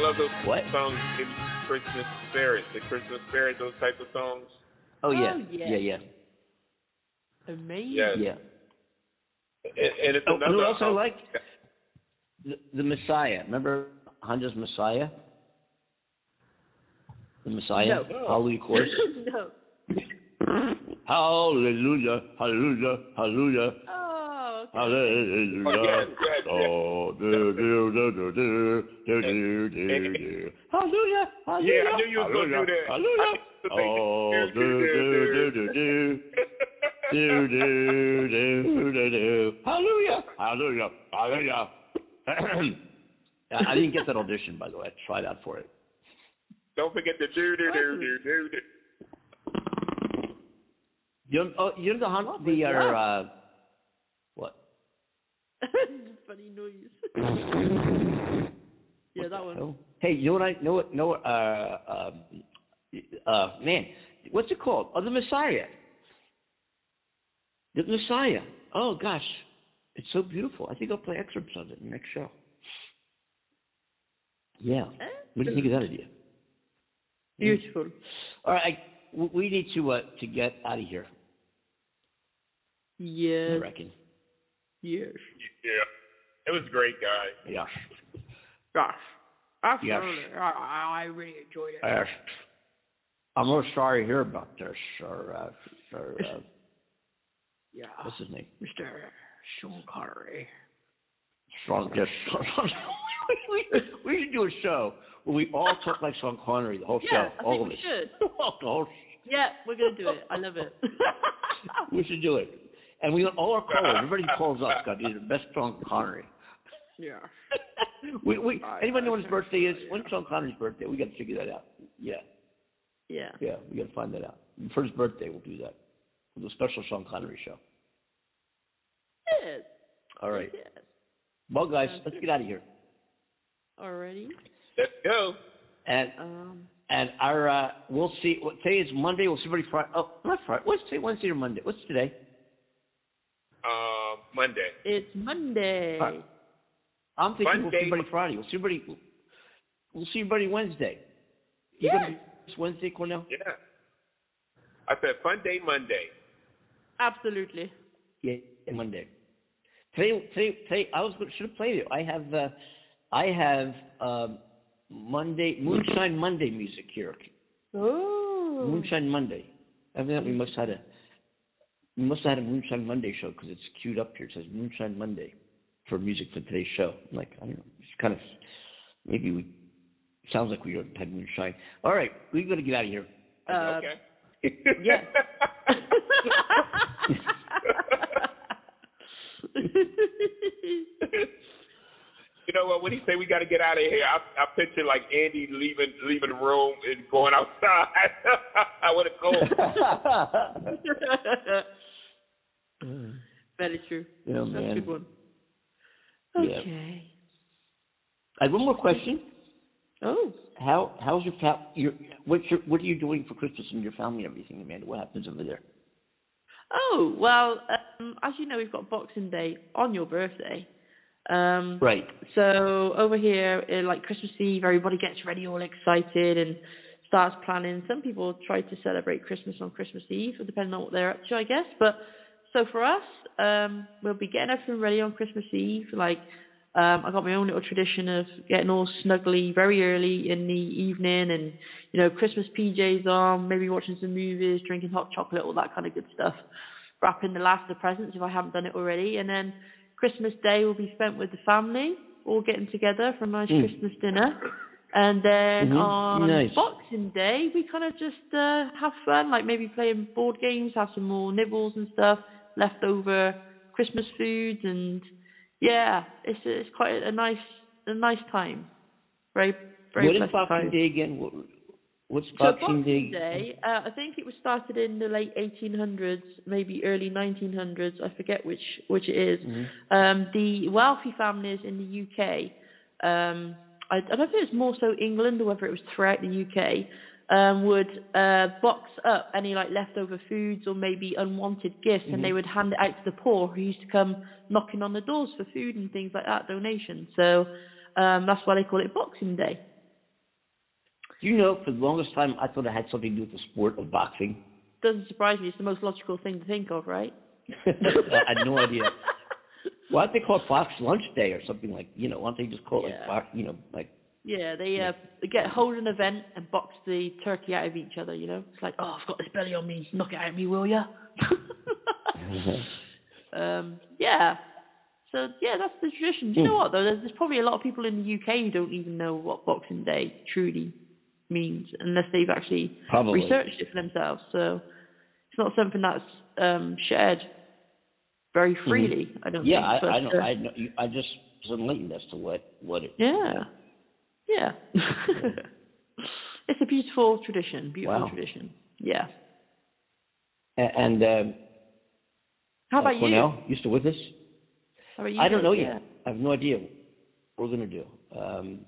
love those What? songs in Christmas spirit, the Christmas spirit, those type of songs. Oh yeah, Oh, yeah. yeah, yeah, Amazing. Yes. yeah. And, and it's Oh, another. and also um, like the, the Messiah. Remember Handel's Messiah? The Messiah, No. Hallelujah *laughs* chorus. no. hallelujah, hallelujah, hallelujah, Oh, okay. Hallelujah. Oh. Oh, do, do, do, do, do, do, do, do, do. Hallelujah, hallelujah. Yeah, I knew you was gonna do hallelujah, that. Hallelujah. I knew you Oh, do, do, do do, do, do. Do, do, do, do, do. Hallelujah, hallelujah, hallelujah. I didn't get that audition, by the way. I tried out for it. Don't forget the do do do do do do. You know, oh, you know the the uh, uh? *laughs* Funny noise. *laughs* yeah, that one. Oh. Hey, you know what I know what know what uh um uh man, what's it called? Oh the Messiah. The Messiah. Oh gosh. It's so beautiful. I think I'll play excerpts of it in the next show. Yeah. What do you think of that idea? Beautiful. All right, I, we need to uh to get out of here. Yeah I reckon. Yes. Yeah, it was a great, guy. Yeah. Gosh. Absolutely. Yes. I, I really enjoyed it. Uh, I'm real sorry to hear about this, or uh, or uh, yeah. what's his name? Mr. Sean Connery. Sean, Just *laughs* we, we should do a show where we all talk like Sean Connery the whole Yeah, show, I all think of we us. should. *laughs* the whole Yeah, we're gonna do it. I love it. *laughs* we should do it. And we all our callers, everybody *laughs* calls us got to be the best Sean Connery. yeah. *laughs* we we I- anybody know I when his birthday is? When's Sean Connery's birthday? We got to figure that out. Yeah, Yeah. yeah, we got to find that out. For his birthday, we'll do that. We'll do a special Sean Connery show. Yes. All right. Yes. Well, guys, Sounds let's good. get out of here. Already. Let's go. And Um. and our uh, we'll see. Well, today is Monday. We'll see everybody Friday. Oh, not Friday. What's today? Wednesday or Monday? What's today? Monday. It's Monday. All right. I'm thinking we'll see Monday. everybody Friday. We'll see everybody. We'll see everybody Wednesday. You Yeah. gonna be this Wednesday, Cornell? Yeah. I said fun day Monday. Absolutely. Yeah, Monday. Today, today, today. I was should have played it. I have, uh, I have um, Monday Moonshine Monday music here. Oh. Moonshine Monday. Evidently, we must have had a we must have had a Moonshine Monday show because it's queued up here. It says Moonshine Monday for music for today's show. I'm like, I don't know. It's kind of maybe we sounds like we had moonshine. All right, we've got to get out of here. Uh, okay. yeah. You know what? When he say we got to get out of here, I, I picture like Andy leaving leaving the room and going outside. *laughs* I would have gone. Very true. Yeah, That's a good one. Yeah. Okay. I have one more question. Oh. How how's your fa- your what's your what are you doing for Christmas and your family and everything, Amanda? What happens over there? Oh well, um, as you know, we've got Boxing Day on your birthday. Um, Right. So over here, uh, like Christmas Eve, everybody gets ready, all excited, and starts planning. Some people try to celebrate Christmas on Christmas Eve, depending on what they're up to, I guess. But so for us, um, we'll be getting everything ready on Christmas Eve. Like um, I got my own little tradition of getting all snuggly very early in the evening, and you know, Christmas PJs on, maybe watching some movies, drinking hot chocolate, all that kind of good stuff. Wrapping the last of the presents if I haven't done it already, and then Christmas Day will be spent with the family, all getting together for a nice Mm. Christmas dinner. And then Mhm. on Nice. Boxing Day, we kind of just uh, have fun, like maybe playing board games, have some more nibbles and stuff, leftover Christmas food, and yeah, it's it's quite a nice a nice time. Very very what is Boxing time. Day again? What, what's So Boxing, Boxing Day, uh, I think it was started in the late 1800s, maybe early 1900s. I forget which which it is. Mhm. Um, the wealthy families in the UK, um, I, I don't know if it's more so England or whether it was throughout the UK, um, would uh, box up any like leftover foods or maybe unwanted gifts, and they Mhm. would hand it out to the poor who used to come knocking on the doors for food and things like that, donations. So um, that's why they call it Boxing Day. Do you know, for the longest time, I thought it had something to do with the sport of boxing. Doesn't surprise me. It's the most logical thing to think of, right? *laughs* I had no idea. *laughs* Why don't they call it Fox Lunch Day or something like? You know, why don't they just call it Yeah. like Fox? You know, like Yeah, they uh, they get hold an event and box the turkey out of each other. You know, it's like, oh, I've got this belly on me. Knock it out of me, will ya? *laughs* um, yeah. So yeah, that's the tradition. Do you know what though? There's, there's probably a lot of people in the UK who don't even know what Boxing Day truly means unless they've actually Probably. researched it for themselves. So it's not something that's um, shared very freely. I don't Mm-hmm. yeah, think. I, I but, know. uh, I you- I just was enlightened as to what what it. yeah. Yeah. *laughs* it's a beautiful tradition. Beautiful Wow. tradition. Yeah. A- And um, How uh, about you? Cornell, you still with us? How about you? I don't know Yeah. yet. I have no idea what we're gonna do. Um,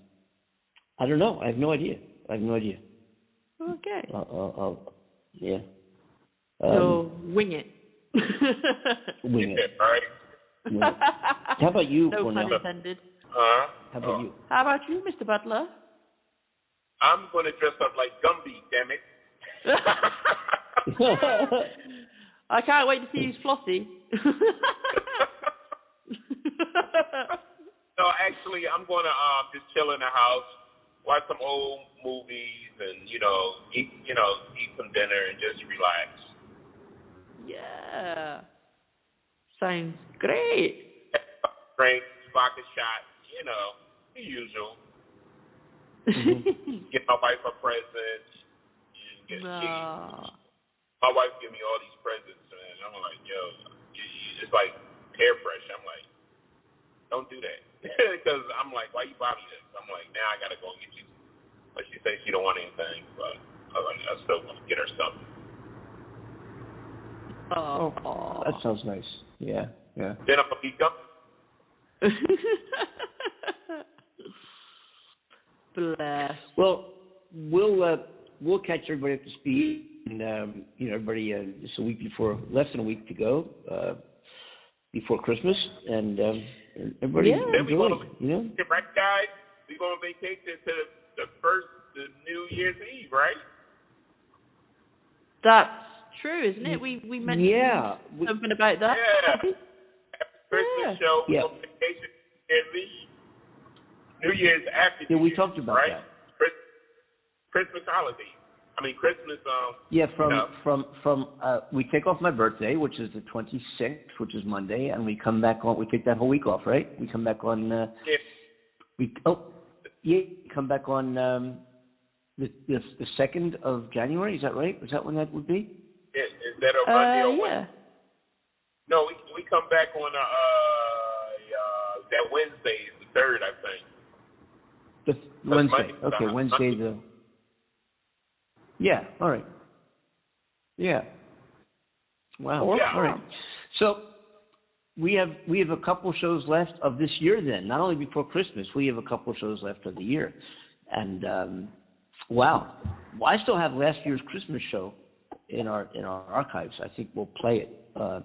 I don't know. I have no idea. I have no idea. Okay. I'll, I'll, I'll, yeah. Um, so wing it. wing it. Right? Yeah. How about you, no Cornell? pun intended. Huh? How about you? How about you, Mr. Butler? I'm gonna dress up like Gumby, damn it. *laughs* I can't wait to see you Flossie. *laughs* No, actually, I'm gonna um just chill in the house, watch some old movies, and you know, eat you know, eat some dinner and just relax. yeah. Sounds great. *laughs* Drink, vodka shot, you know, the usual. Mm-hmm. Get my wife a present. and Get, Nah. my wife give me all these presents, and I'm like, yo, you- you- it's like hair fresh. I'm like, don't do that, *laughs* because I'm like, why you buy me this? I'm like, now I gotta go get you. But she says she don't want anything, but I was like, I still want to get her something. Oh. That sounds nice. Yeah, yeah. Then I'm gonna be Gumby. *laughs* Bless. Well, we'll uh, we'll catch everybody up to speed, and um, you know, everybody uh, just a week before, less than a week to go uh, before Christmas, and um, everybody Yeah. Then we enjoy. gonna You know, get right, guys. We going on vacation to the, the first the New Year's Eve, right? That's true, isn't it? We we mentioned Yeah, we- something about that. Yeah. Christmas Yeah. show. Yeah. on vacation New Year's Eve. New Year's after. yeah, New we Year's, talked about right? that. Christmas holiday. I mean Christmas. Um. Yeah, from Yeah. from from uh, we take off my birthday, which is the 26th, which is Monday, and we come back on. We take that whole week off, right? We come back on. Uh, Yeah. we oh yeah, come back on um, the the the second of January. Is that right? Is that when that would be? Is, is that a Monday Uh, or yeah. Wednesday? No, we we come back on uh, uh that Wednesday, is the third, I think. Wednesday. Monday. Okay, Wednesday the. Yeah. All right. Yeah. Wow. Yeah. All right. So we have we have a couple shows left of this year. Then not only before Christmas, we have a couple shows left of the year, and um, wow, well, I still have last year's Christmas show in our in our archives. I think we'll play it. Um,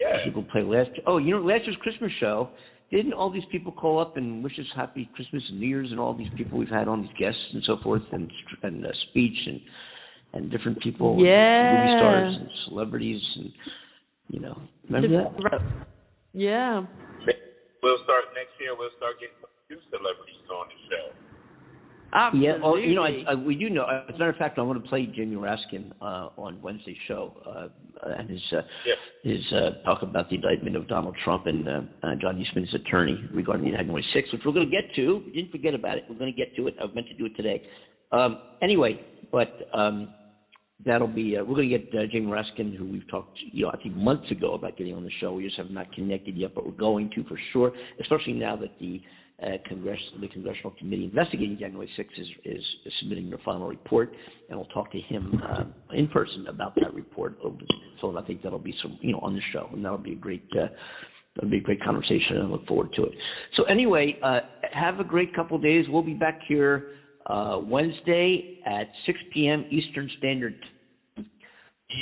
Yeah. I think we'll play last. Oh, you know, last year's Christmas show. Didn't all these people call up and wish us happy Christmas and New Year's and all these people we've had on these guests and so forth and and uh, speech and and different people, and Yeah. movie stars and celebrities and you know, remember that? Yeah. We'll start next year. We'll start getting some new celebrities on the show. Absolutely. Yeah, oh, you know, I, I, we do know. As a matter of fact, I want to play Jamie Raskin uh, on Wednesday's show uh, and his uh, his uh, talk about the indictment of Donald Trump and uh, uh, John Eastman's attorney regarding the January 6th, which we're going to get to. We didn't forget about it. We're going to get to it. I meant to do it today. Um, anyway, but um, that'll be. Uh, we're going to get uh, Jamie Raskin, who we've talked, you know, I think months ago about getting on the show. We just have not connected yet, but we're going to for sure. Especially now that the Congress, the congressional committee investigating January 6th is, is, is submitting their final report, and we'll talk to him uh, in person about that report. So I think that'll be some, you know, on the show, and that'll be a great. Uh, That'll be a great conversation, and I look forward to it. So anyway, uh, have a great couple of days. We'll be back here uh, Wednesday at 6 p.m. Eastern Standard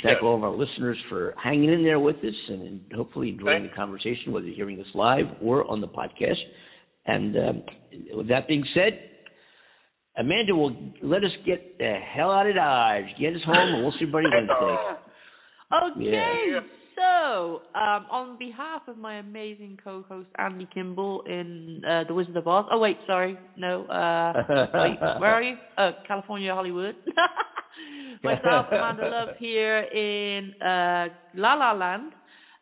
Thank all of our listeners for hanging in there with us and hopefully enjoying the conversation, whether you're hearing us live or on the podcast. And um, with that being said, Amanda will let us get the hell out of Dodge. Get us home, and we'll see everybody Wednesday. *laughs* Okay, Yeah. so um, on behalf of my amazing co-host Andy Kimball in uh, The Wizard of Oz. Oh wait, sorry, no. Uh, wait, *laughs* where are you? Oh, California, Hollywood. *laughs* Myself, Amanda Love here in uh, La La Land,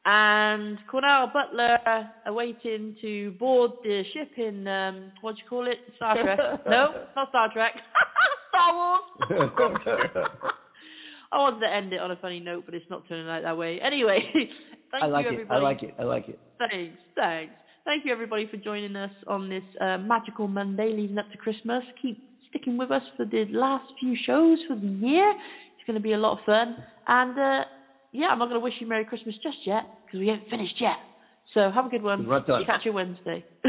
and Cornell Butler awaiting to board the ship in um, what do you call it? Star *laughs* Trek? no, not Star Trek. *laughs* Star Wars. *laughs* I wanted to end it on a funny note, but it's not turning out that way. Anyway, thank I like you it. I like it. I like it. Thanks, thanks. Thank you everybody for joining us on this uh, magical Monday leading up to Christmas. Keep sticking with us for the last few shows for the year. It's going to be a lot of fun. And uh, yeah, I'm not going to wish you Merry Christmas just yet because we haven't finished yet. So have a good one. We're not done. Catch you Wednesday. *laughs*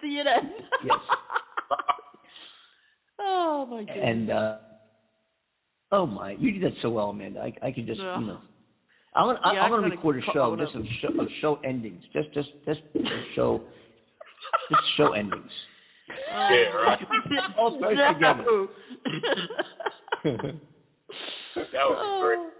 See you then. Yes. *laughs* oh my goodness. And uh oh my, you did that so well, Amanda. I I could just Ugh. you know. I'm gonna, Yeah, I'm I'm gonna gonna record a show just up. of show, of show endings, just just just *laughs* show, just show endings. Yeah, right. All starts together. No. That was great.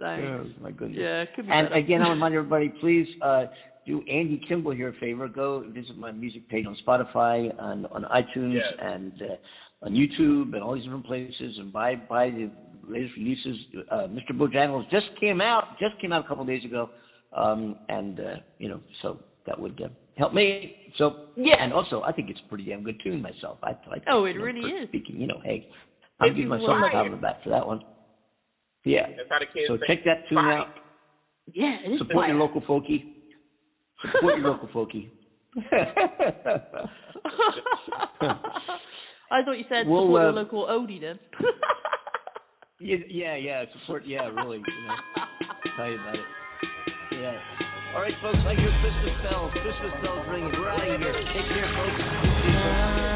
Thanks. Oh, my goodness. Yeah, it could be And better. again, I *laughs* remind everybody, please uh, do Andy Kimball here a favor. Go visit my music page on Spotify, on on iTunes, Yes. and uh, on YouTube, and all these different places, and buy buy the latest releases. Uh, Mr. Bojangles just came out, just came out a couple of days ago, um, and uh, you know, so that would uh, help me. So Yeah. and also I think it's a pretty damn good tune myself. I like. Oh, it you know, really is. Speaking, you know, hey, I'm If giving you myself a like pat on the back for that one. Yeah. That's how the kids So say check that tune Bye. out. Yeah, it is Support your local folkie. Support your local folkie. *laughs* I thought you said We'll, support uh, your local Odie then. *laughs* yeah, yeah, yeah. Support. Yeah, really. You know, tell you about it. Yeah. All right, folks. I hear Christmas bells. Christmas bells ringing. We're out of here. Take care, folks. See you folks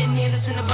10 years in the